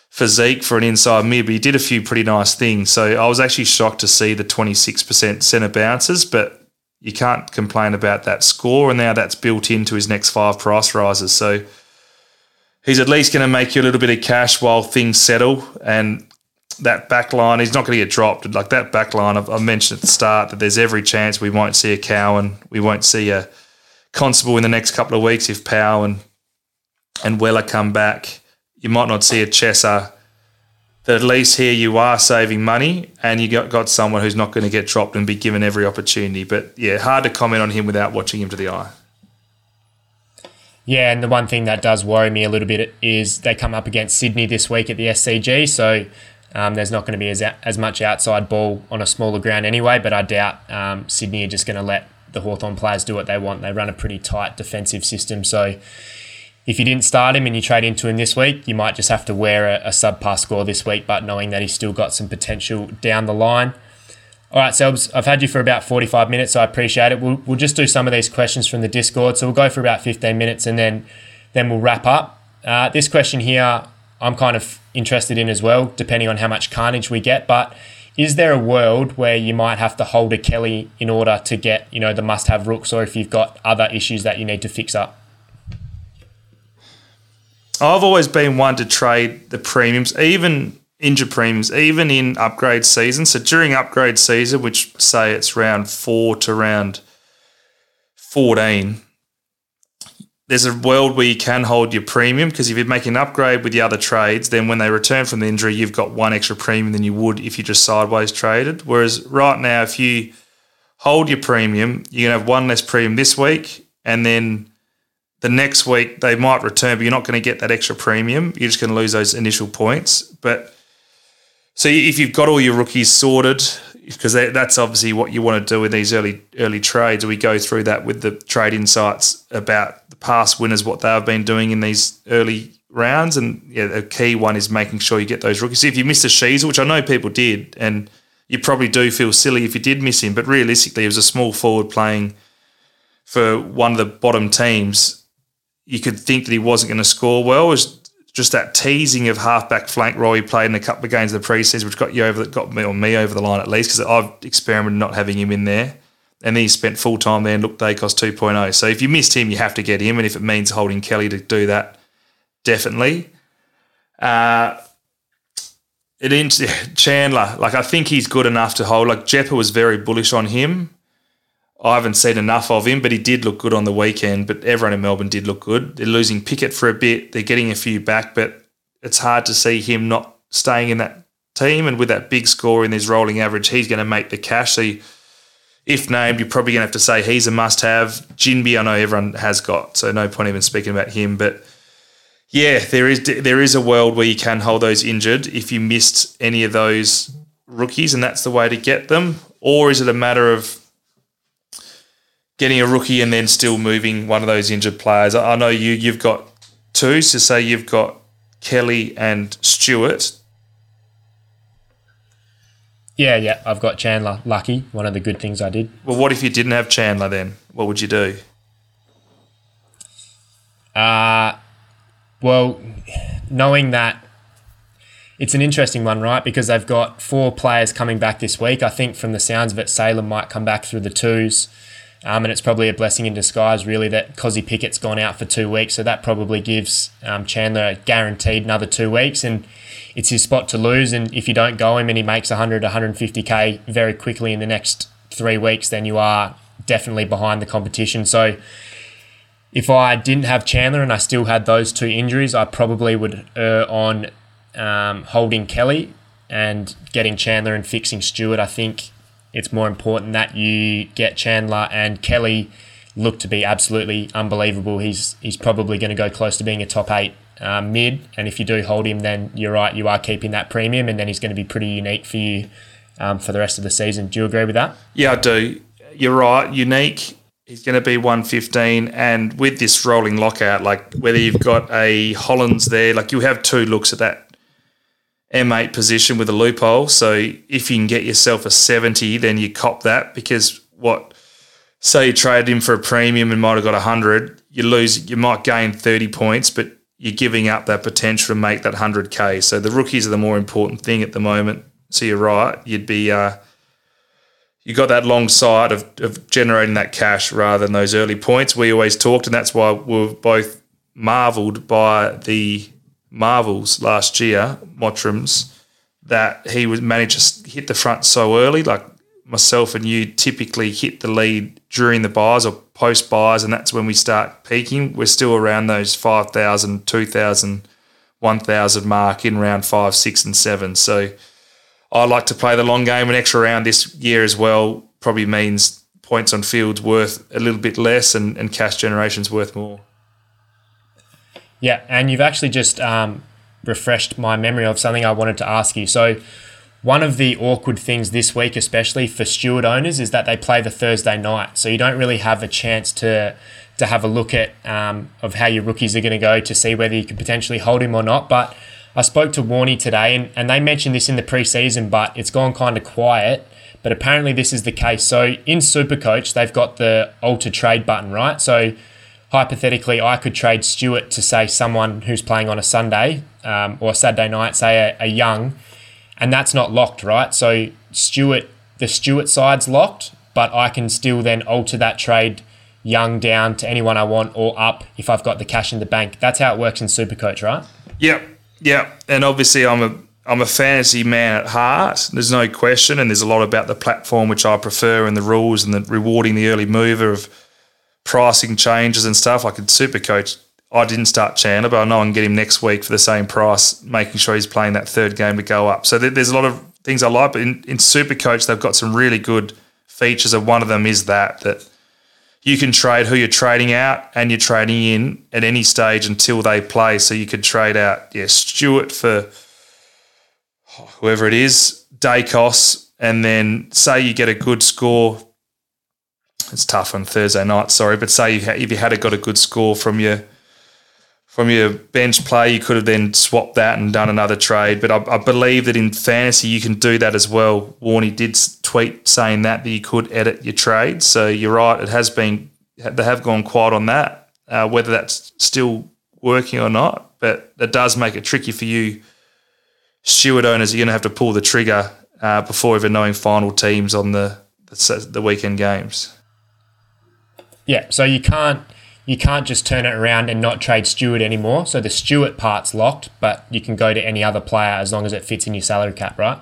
physique for an inside mid, but he did a few pretty nice things. So I was actually shocked to see the 26% centre bounces, but you can't complain about that score. And now that's built into his next five price rises. So he's at least going to make you a little bit of cash while things settle. And that back line, he's not going to get dropped. Like that back line, I've, I've mentioned at the start that there's every chance we won't see a Cowan, we won't see a Constable in the next couple of weeks if Powell and, and Weller come back. You might not see a Chesser that at least here you are saving money and you got, got someone who's not going to get dropped and be given every opportunity. But yeah, hard to comment on him without watching him to the eye. Yeah, and the one thing that does worry me a little bit is they come up against Sydney this week at the SCG, so um, there's not going to be as, as much outside ball on a smaller ground anyway. But I doubt um, Sydney are just going to let the Hawthorn players do what they want. They run a pretty tight defensive system, so if you didn't start him and you trade into him this week, you might just have to wear a, a subpar score this week, but knowing that he's still got some potential down the line. All right, Selbs, I've had you for about 45 minutes, so I appreciate it. We'll, we'll just do some of these questions from the Discord. So we'll go for about 15 minutes and then, then we'll wrap up. Uh, this question here, I'm kind of interested in as well, depending on how much carnage we get. But is there a world where you might have to hold a Kelly in order to get, you know, the must-have rooks, or if you've got other issues that you need to fix up? I've always been one to trade the premiums, even injured premiums, even in upgrade season. So during upgrade season, which say it's round four to round 14, there's a world where you can hold your premium because if you're making an upgrade with the other trades, then when they return from the injury, you've got one extra premium than you would if you just sideways traded. Whereas right now, if you hold your premium, you're going to have one less premium this week and then the next week they might return, but you're not going to get that extra premium. You're just going to lose those initial points. But so if you've got all your rookies sorted, because that's obviously what you want to do in these early early trades. We go through that with the trade insights about the past winners, what they've been doing in these early rounds, and yeah, a key one is making sure you get those rookies. If you missed a Sheezel, which I know people did, and you probably do feel silly if you did miss him, but realistically, it was a small forward playing for one of the bottom teams you could think that he wasn't going to score well. It was just that teasing of halfback flank role he played in a couple of games of the preseason, which got you over, got me or me over the line at least, because I've experimented not having him in there. And then he spent full time there and looked Daicos 2.0. So if you missed him, you have to get him. And if it means holding Kelly to do that, definitely. Uh, it Chandler, like I think he's good enough to hold. Like Jeppa was very bullish on him. I haven't seen enough of him, but he did look good on the weekend. But everyone in Melbourne did look good. They're losing Pickett for a bit. They're getting a few back, but it's hard to see him not staying in that team. And with that big score in his rolling average, he's going to make the cash. So, if named, you're probably going to have to say he's a must-have. Ginbey, I know everyone has got, so no point even speaking about him. But yeah, there is there is a world where you can hold those injured if you missed any of those rookies, and that's the way to get them. Or is it a matter of getting a rookie and then still moving one of those injured players. I know you you've got two, so say you've got Kelly and Stewart. Yeah, yeah, I've got Chandler. Lucky, one of the good things I did. Well, what if you didn't have Chandler then? What would you do? Uh well, knowing that it's an interesting one, right? Because they've got four players coming back this week. I think from the sounds of it, Salem might come back through the twos. Um, and it's probably a blessing in disguise, really, that Kozzy Pickett's gone out for two weeks. So that probably gives um, Chandler guaranteed another two weeks. And it's his spot to lose. And if you don't go him and he makes 100, 150K very quickly in the next three weeks, then you are definitely behind the competition. So if I didn't have Chandler and I still had those two injuries, I probably would err on um, holding Kelly and getting Chandler and fixing Stewart. I think it's more important that you get Chandler and Kelly look to be absolutely unbelievable. He's he's probably going to go close to being a top eight uh, mid, and if you do hold him, then you're right, you are keeping that premium, and then he's going to be pretty unique for you um, for the rest of the season. Do you agree with that? Yeah, I do. You're right. Unique. He's going to be 115, and with this rolling lockout, like whether you've got a Hollands there, like you have two looks at that M8 position with a loophole. So if you can get yourself a 70, then you cop that because what, say you trade him for a premium and might have got 100, you lose, you might gain 30 points, but you're giving up that potential to make that 100K. So the rookies are the more important thing at the moment. So you're right. You'd be, uh, you got that long sight of, of generating that cash rather than those early points. We always talked, and that's why we are both marvelled by the marvels last year, Mottrams, that he was managed to hit the front so early. Like myself and you typically hit the lead during the buys or post buys, and that's when we start peaking. We're still around those 5,000, 2,000, 1,000 mark in round five, six, and seven. So I like to play the long game. An extra round this year as well probably means points on field's worth a little bit less and, and cash generation's worth more. Yeah, and you've actually just um, refreshed my memory of something I wanted to ask you. So, one of the awkward things this week, especially for Stewart owners, is that they play the Thursday night, so you don't really have a chance to to have a look at um, of how your rookies are going to go to see whether you can potentially hold him or not. But I spoke to Warney today, and, and they mentioned this in the preseason, but it's gone kind of quiet. But apparently, this is the case. So in Supercoach, they've got the alter trade button, right? So hypothetically, I could trade Stewart to say someone who's playing on a Sunday um, or a Saturday night, say a, a, young, and that's not locked, right? So Stewart, the Stewart side's locked, but I can still then alter that trade young down to anyone I want or up if I've got the cash in the bank. That's how it works in Supercoach, right? Yep, yep. And obviously, I'm a I'm a fantasy man at heart. There's no question, and there's a lot about the platform which I prefer and the rules and the rewarding the early mover of pricing changes and stuff. Like in Supercoach, I didn't start Chandler, but I know I can get him next week for the same price, making sure he's playing that third game to go up. So there's a lot of things I like, but in, in Supercoach, they've got some really good features, and one of them is that that you can trade who you're trading out and you're trading in at any stage until they play. So you could trade out, yeah, Stewart for whoever it is, Daicos, and then say you get a good score it's tough on Thursday night. Sorry, but say you if you had got a good score from your from your bench play, you could have then swapped that and done another trade. But I, I believe that in fantasy you can do that as well. Warney did tweet saying that that you could edit your trade. So you're right; it has been they have gone quiet on that. Uh, whether that's still working or not, but it does make it tricky for you, Stewart owners. You're going to have to pull the trigger uh, before even knowing final teams on the the, the weekend games. Yeah, so you can't you can't just turn it around and not trade Stewart anymore. So the Stewart part's locked, but you can go to any other player as long as it fits in your salary cap, right?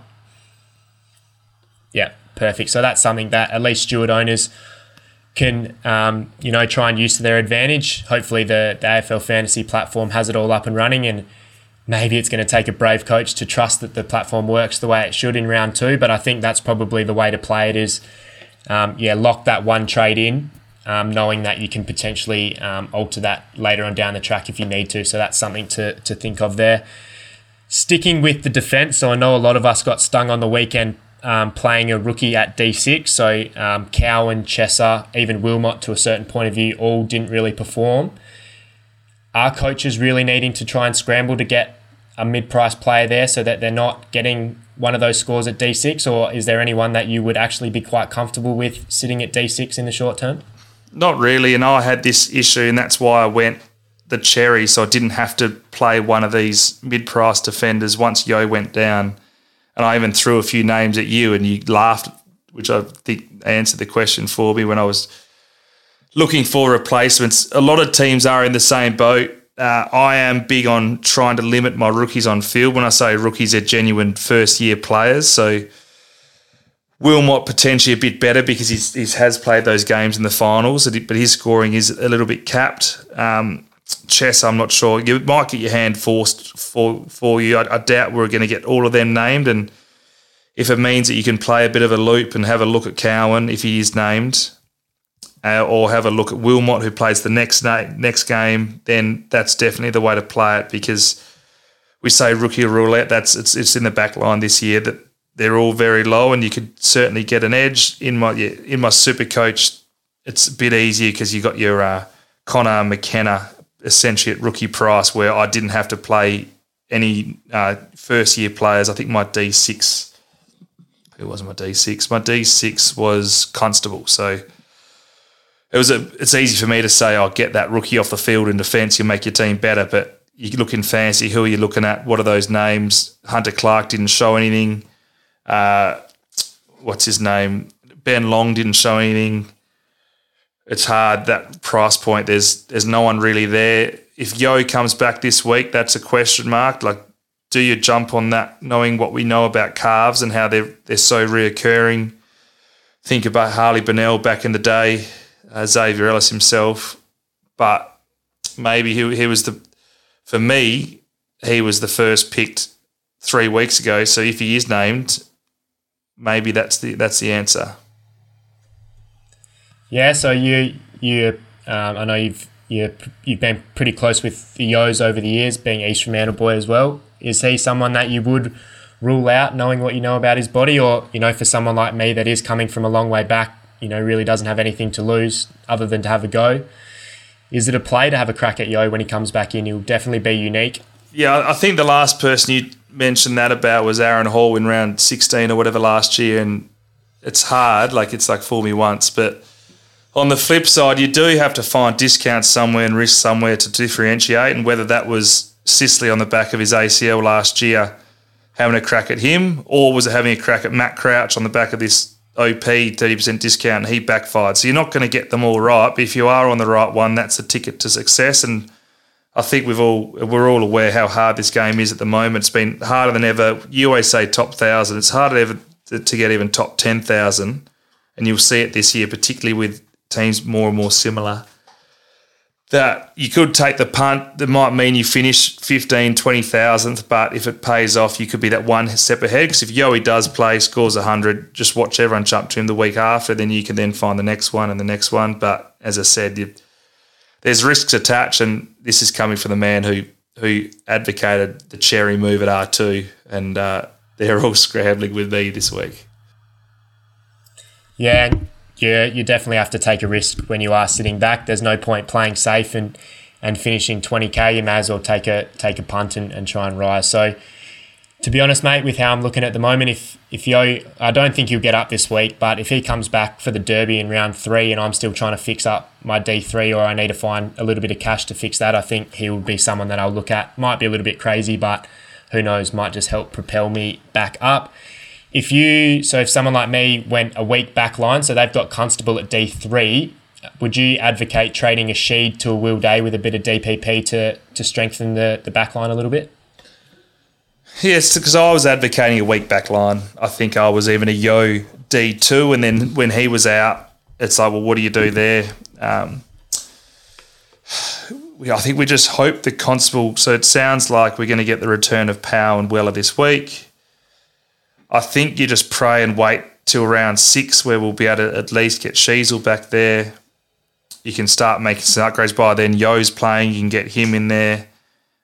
Yeah, perfect. So that's something that at least Stewart owners can um, you know try and use to their advantage. Hopefully the, the AFL fantasy platform has it all up and running and maybe it's going to take a brave coach to trust that the platform works the way it should in round two. But I think that's probably the way to play it is um, yeah, lock that one trade in um, knowing that you can potentially um, alter that later on down the track if you need to. So that's something to, to think of there. Sticking with the defence, so I know a lot of us got stung on the weekend um, playing a rookie at D6. So um, Cowan, Chesser, even Wilmot to a certain point of view, all didn't really perform. Are coaches really needing to try and scramble to get a mid-price player there so that they're not getting one of those scores at D6, or is there anyone that you would actually be quite comfortable with sitting at D6 in the short term? Not really. And I had this issue, and that's why I went the Xerri, so I didn't have to play one of these mid-price defenders once Yo went down. And I even threw a few names at you, and you laughed, which I think answered the question for me when I was looking for replacements. A lot of teams are in the same boat. Uh, I am big on trying to limit my rookies on field. When I say rookies, they're genuine first year players. So Wilmot potentially a bit better because he's, he has played those games in the finals, but his scoring is a little bit capped. Um, chess, I'm not sure. You might get your hand forced for for you. I, I doubt we're going to get all of them named, and if it means that you can play a bit of a loop and have a look at Cowan if he is named, uh, or have a look at Wilmot who plays the next na- next game, then that's definitely the way to play it because we say rookie roulette. That's it's it's in the back line this year that they're all very low, and you could certainly get an edge in my in my super coach. It's a bit easier because you got your uh, Connor McKenna essentially at rookie price, where I didn't have to play any uh, first year players. I think my D six, who was my D six? My D six was Constable. So it was a. It's easy for me to say, "I'll oh, get that rookie off the field in defence. You'll make your team better." But you look in fancy. Who are you looking at? What are those names? Hunter Clark didn't show anything. Uh, what's his name? Ben Long didn't show anything. It's hard that price point. There's there's no one really there if Yo comes back this week, that's a question mark. Like, do you jump on that, knowing what we know about calves and how they're they're so reoccurring? Think about Harley Bennell back in the day, uh, Xavier Ellis himself, but maybe he he was the for me he was the first picked three weeks ago. So if he is named, maybe that's the that's the answer. Yeah. So you you um, I know you've you you've been pretty close with the Yos over the years, being East Fremantle boy as well. Is he someone that you would rule out, knowing what you know about his body, or you know, for someone like me that is coming from a long way back, you know, really doesn't have anything to lose other than to have a go? Is it a play to have a crack at Yo when he comes back in? He'll definitely be unique. Yeah, I think the last person you mentioned that about was Aaron Hall in round 16 or whatever last year, and it's hard. Like it's like fool me once, but on the flip side, you do have to find discounts somewhere and risk somewhere to differentiate. And whether that was Sicily on the back of his ACL last year, having a crack at him, or was it having a crack at Matt Crouch on the back of this OP 30% discount and he backfired? So you're not going to get them all right. But if you are on the right one, that's a ticket to success. And I think we've all we're all aware how hard this game is at the moment. It's been harder than ever. You always say top thousand. It's harder ever to get even top ten thousand, and you'll see it this year, particularly with teams more and more similar. That you could take the punt. That might mean you finish 15, 20,000th, but if it pays off, you could be that one step ahead. Because if Yowie does play, scores 100, just watch everyone jump to him the week after, then you can then find the next one and the next one. But as I said, you, there's risks attached, and this is coming from the man who who advocated the Xerri move at R2, and uh, they're all scrambling with me this week. Yeah, you you definitely have to take a risk when you are sitting back. There's no point playing safe and and finishing 20k. You may as well take a take a punt and, and try and rise. So to be honest, mate, with how I'm looking at the moment, if if Yo, I don't think he'll get up this week, but if he comes back for the Derby in round three, and I'm still trying to fix up my D3, or I need to find a little bit of cash to fix that, I think he will be someone that I'll look at. Might be a little bit crazy, but who knows? Might just help propel me back up if you so if someone like me went a weak back line, so they've got Constable at D three, would you advocate trading a Sheed to a Will Day with a bit of DPP to to strengthen the the back line a little bit? Yes, because I was advocating a weak back line. I think I was even a Yo D two, and then when he was out, it's like, well, what do you do there? Um, I think we just hope the Constable. So it sounds like we're going to get the return of Powell and Weller this week. I think you just pray and wait till round six where we'll be able to at least get Sheezel back there. You can start making some upgrades by then. Yo's playing, you can get him in there,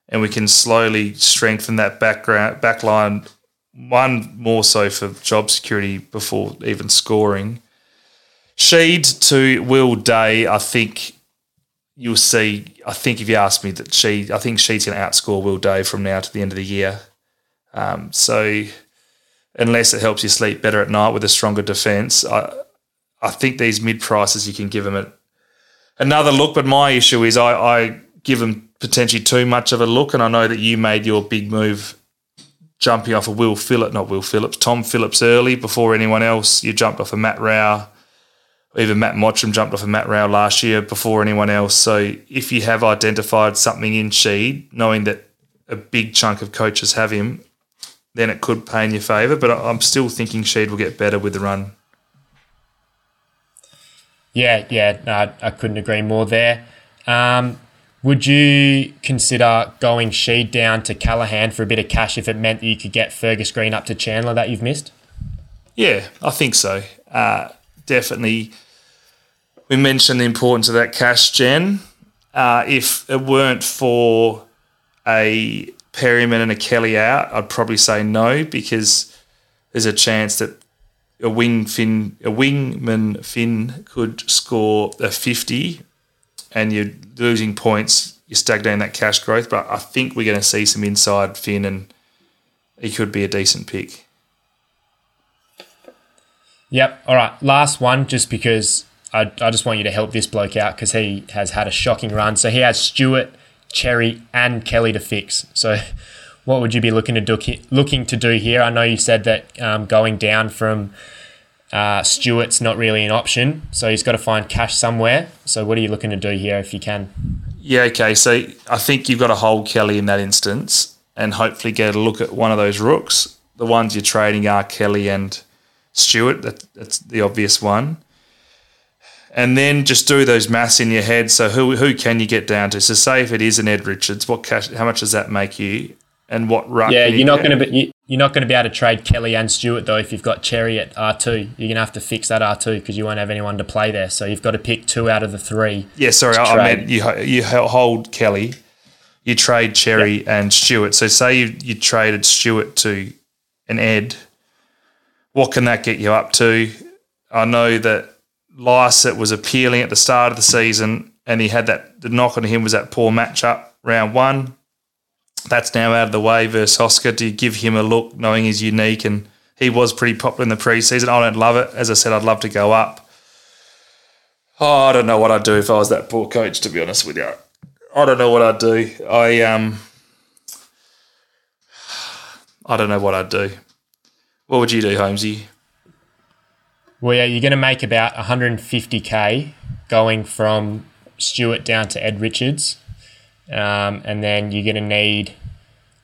and we can slowly strengthen that background back line. One more so for job security before even scoring. Sheed to Will Day, I think you'll see. I think if you ask me that she, I think she's going to outscore Will Day from now to the end of the year. Um, so unless it helps you sleep better at night with a stronger defence. I, I think these mid prices you can give them a, another look. But my issue is I, I give them potentially too much of a look, and I know that you made your big move jumping off of Will Phillips, not Will Phillips, Tom Phillips early before anyone else. You jumped off of Matt Rowell. Even Matt Mottram jumped off of Matt Rowell last year before anyone else. So if you have identified something in Sheed, knowing that a big chunk of coaches have him, then it could pay in your favour. But I'm still thinking Sheed will get better with the run. Yeah, yeah, no, I couldn't agree more there. Um, would you consider going Sheed down to Callaghan for a bit of cash if it meant that you could get Fergus Green up to Chandler that you've missed? Yeah, I think so. Uh, definitely. We mentioned the importance of that cash gen. Uh, if it weren't for a Perryman and a Kelly out, I'd probably say no because there's a chance that a wing fin, a wingman Finn could score a 50 and you're losing points, you're stagnating that cash growth. But I think we're going to see some inside Finn and he could be a decent pick. Yep. All right. Last one, just because I, I just want you to help this bloke out because he has had a shocking run. So he has Stewart, Xerri, and Kelly to fix. So what would you be looking to do looking to do here? I know you said that um, going down from uh, Stewart's not really an option, so he's got to find cash somewhere. So what are you looking to do here if you can? Yeah, okay. So I think you've got to hold Kelly in that instance and hopefully get a look at one of those rooks. The ones you're trading are Kelly and Stewart. That, that's the obvious one. And then just do those maths in your head. So who who can you get down to? So say if it is an Ed Richards, what cash? How much does that make you? And what ruck? Yeah, you're not going to be you're not going to be able to trade Kelly and Stewart though if you've got Xerri at R two. You're going to have to fix that R two because you won't have anyone to play there. So you've got to pick two out of the three. Yeah, sorry, I, I meant you you hold Kelly, you trade Xerri yep. and Stewart. So say you you traded Stewart to an Ed what can that get you up to? I know that Lycett was appealing at the start of the season, and he had that. The knock on him was that poor matchup round one. That's now out of the way versus Oscar. Do you give him a look, knowing he's unique and he was pretty popular in the preseason? I don't love it. As I said, I'd love to go up. Oh, I don't know what I'd do if I was that poor coach. To be honest with you, I don't know what I'd do. I um, I don't know what I'd do. What would you do, Holmesy? Well, yeah, you're going to make about 150k going from Stewart down to Ed Richards, um, and then you're going to need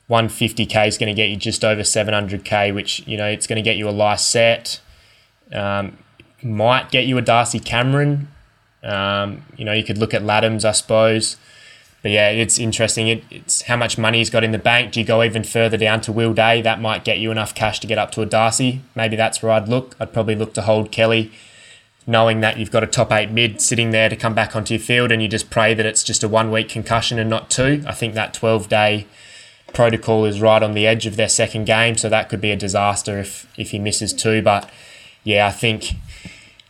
150k is going to get you just over 700k, which you know it's going to get you a Lycett, um, might get you a Darcy Cameron. Um, you know, you could look at Ladhams, I suppose but yeah, it's interesting. It, it's how much money he's got in the bank. Do you go even further down to Will Day? That might get you enough cash to get up to a Darcy. Maybe that's where I'd look. I'd probably look to hold Kelly, knowing that you've got a top eight mid sitting there to come back onto your field, and you just pray that it's just a one week concussion and not two. I think that 12 day protocol is right on the edge of their second game, so that could be a disaster if if he misses two. But yeah, I think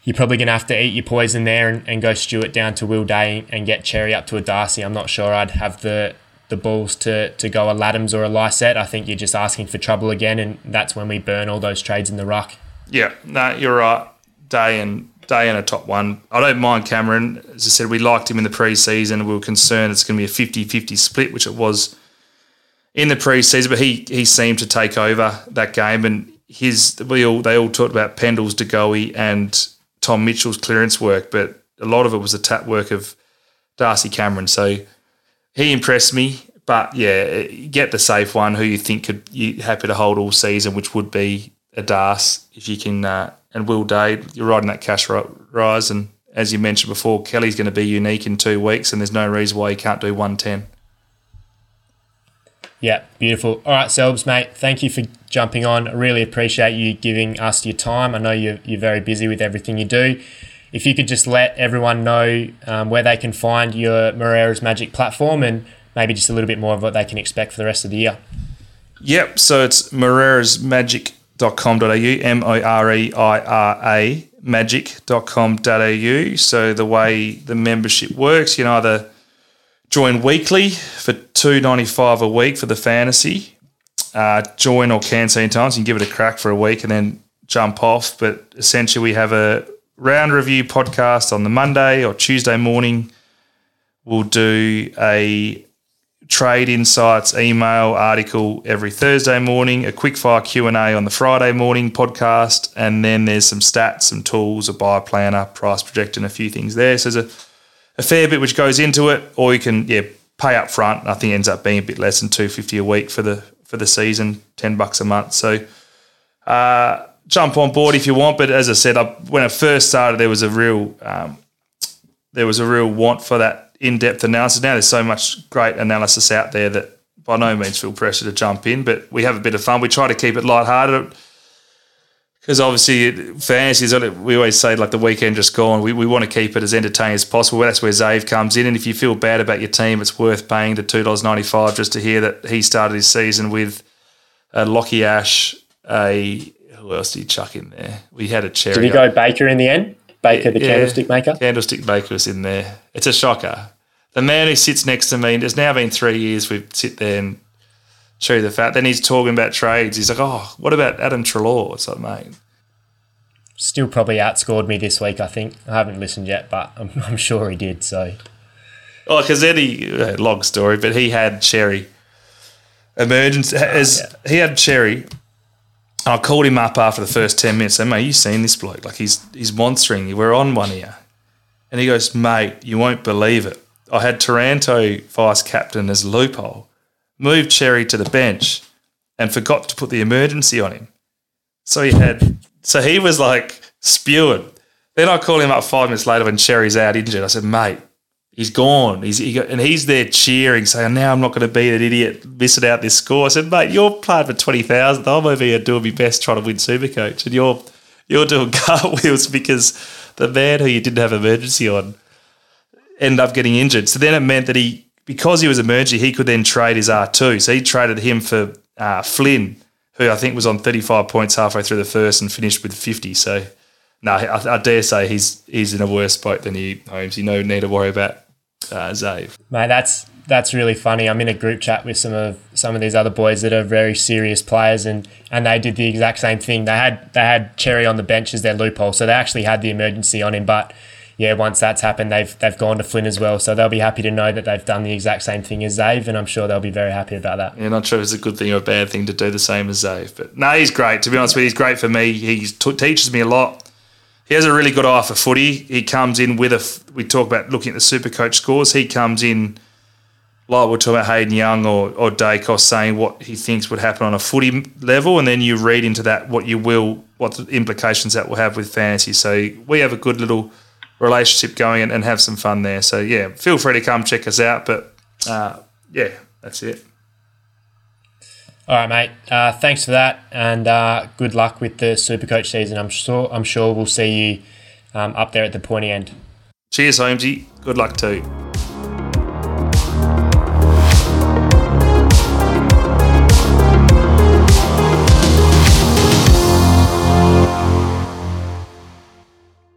you're probably going to have to eat your poison there and, and go Stewart down to Will Day and get Xerri up to a Darcy. I'm not sure I'd have the the balls to, to go a Ladhams or a Lycett. I think you're just asking for trouble again, and that's when we burn all those trades in the ruck. Yeah, no, you're right. Day and Day and a top one. I don't mind Cameron. As I said, we liked him in the preseason. We were concerned it's going to be a 50 50 split, which it was in the preseason, but he he seemed to take over that game. And his we all they all talked about Pendles, DeGoey, and Tom Mitchell's clearance work, but a lot of it was the tap work of Darcy Cameron. So he impressed me. But yeah, get the safe one who you think could you happy to hold all season, which would be a Das if you can. Uh, and Will Day, you're riding that cash rise, and as you mentioned before, Kelly's going to be unique in two weeks, and there's no reason why he can't do 110. Yeah, beautiful. All right, Selbs, mate, thank you for jumping on. I really appreciate you giving us your time. I know you're, you're very busy with everything you do. If you could just let everyone know um, where they can find your Moreira's Magic platform and maybe just a little bit more of what they can expect for the rest of the year. Yep, so it's moreirasmagic.com.au, M O R E I R A, magic.com.au. So the way the membership works, you can either join weekly for two ninety five a week for the fantasy. Uh, join or cancel times. You can give it a crack for a week and then jump off. But essentially, we have a round review podcast on the Monday or Tuesday morning. We'll do a trade insights email article every Thursday morning, a quickfire Q&A on the Friday morning podcast, and then there's some stats, some tools, a buy planner, price projecting, a few things there. So there's a a fair bit which goes into it, or you can yeah pay up front. I think ends up being a bit less than two fifty a week for the for the season, ten bucks a month. So uh, jump on board if you want. But as I said, I, when I first started, there was a real um, there was a real want for that in depth analysis. Now there's so much great analysis out there that by no means feel pressure to jump in, but we have a bit of fun. We try to keep it light-hearted because obviously fantasy is we always say like the weekend just gone. We, we want to keep it as entertaining as possible. That's where Zave comes in. And if you feel bad about your team, it's worth paying the two dollars ninety five just to hear that he started his season with a Lachie Ash. A who else did he chuck in there? We had a Xerri. Did he go Baker in the end? Baker, the yeah, candlestick maker. Candlestick maker was in there. It's a shocker. The man who sits next to me. it's now been three years we sit there and show you the fact. Then he's talking about trades. He's like, oh, what about Adam Treloar? It's like, mate. Still probably outscored me this week, I think. I haven't listened yet, but I'm, I'm sure he did. So. Oh, because Eddie, uh, long story, but he had Xerri. Emergency. Oh, as yeah. He had Xerri. I called him up after the first 10 minutes. Said, mate, you seen this bloke? Like, he's, he's monstering. We're on one here. And he goes, mate, you won't believe it. I had Taranto vice captain as loophole moved Xerri to the bench and forgot to put the emergency on him. So he had, so he was like spewing. Then I call him up five minutes later when Xerri's out injured. I said, mate, he's gone. He's he got, and he's there cheering, saying, "Now I'm not going to be an idiot missing out this score." I said, "Mate, you're playing for twenty thousand. I'm over here doing my best trying to win Supercoach, and you're you're doing cartwheels because the man who you didn't have emergency on ended up getting injured. So then it meant that he because he was emergency, he could then trade his R2. So he traded him for uh, Flynn, who I think was on 35 points halfway through the first and finished with 50. So, no, I, I dare say he's he's in a worse spot than he Holmes. You no need to worry about uh, Zave. Mate, that's that's really funny. I'm in a group chat with some of some of these other boys that are very serious players, and and they did the exact same thing. They had they had Xerri on the bench as their loophole, so they actually had the emergency on him, but yeah, once that's happened, they've they've gone to Flynn as well. So they'll be happy to know that they've done the exact same thing as Zave, and I'm sure they'll be very happy about that. Yeah, not sure if it's a good thing or a bad thing to do the same as Zave, but no, he's great. To be honest with you, he's great for me. He t- teaches me a lot. He has a really good eye for footy. He comes in with a. We talk about looking at the super coach scores. He comes in like we're talking about Hayden Young or, or Daicos saying what he thinks would happen on a footy level, and then you read into that what you will, what the implications that will have with fantasy. So we have a good little relationship going and, and have some fun there. So yeah, feel free to come check us out. But uh, yeah, that's it. All right, mate. Uh, thanks for that, and uh, good luck with the Supercoach season. I'm sure I'm sure we'll see you um, up there at the pointy end. Cheers, Holmesy. Good luck too.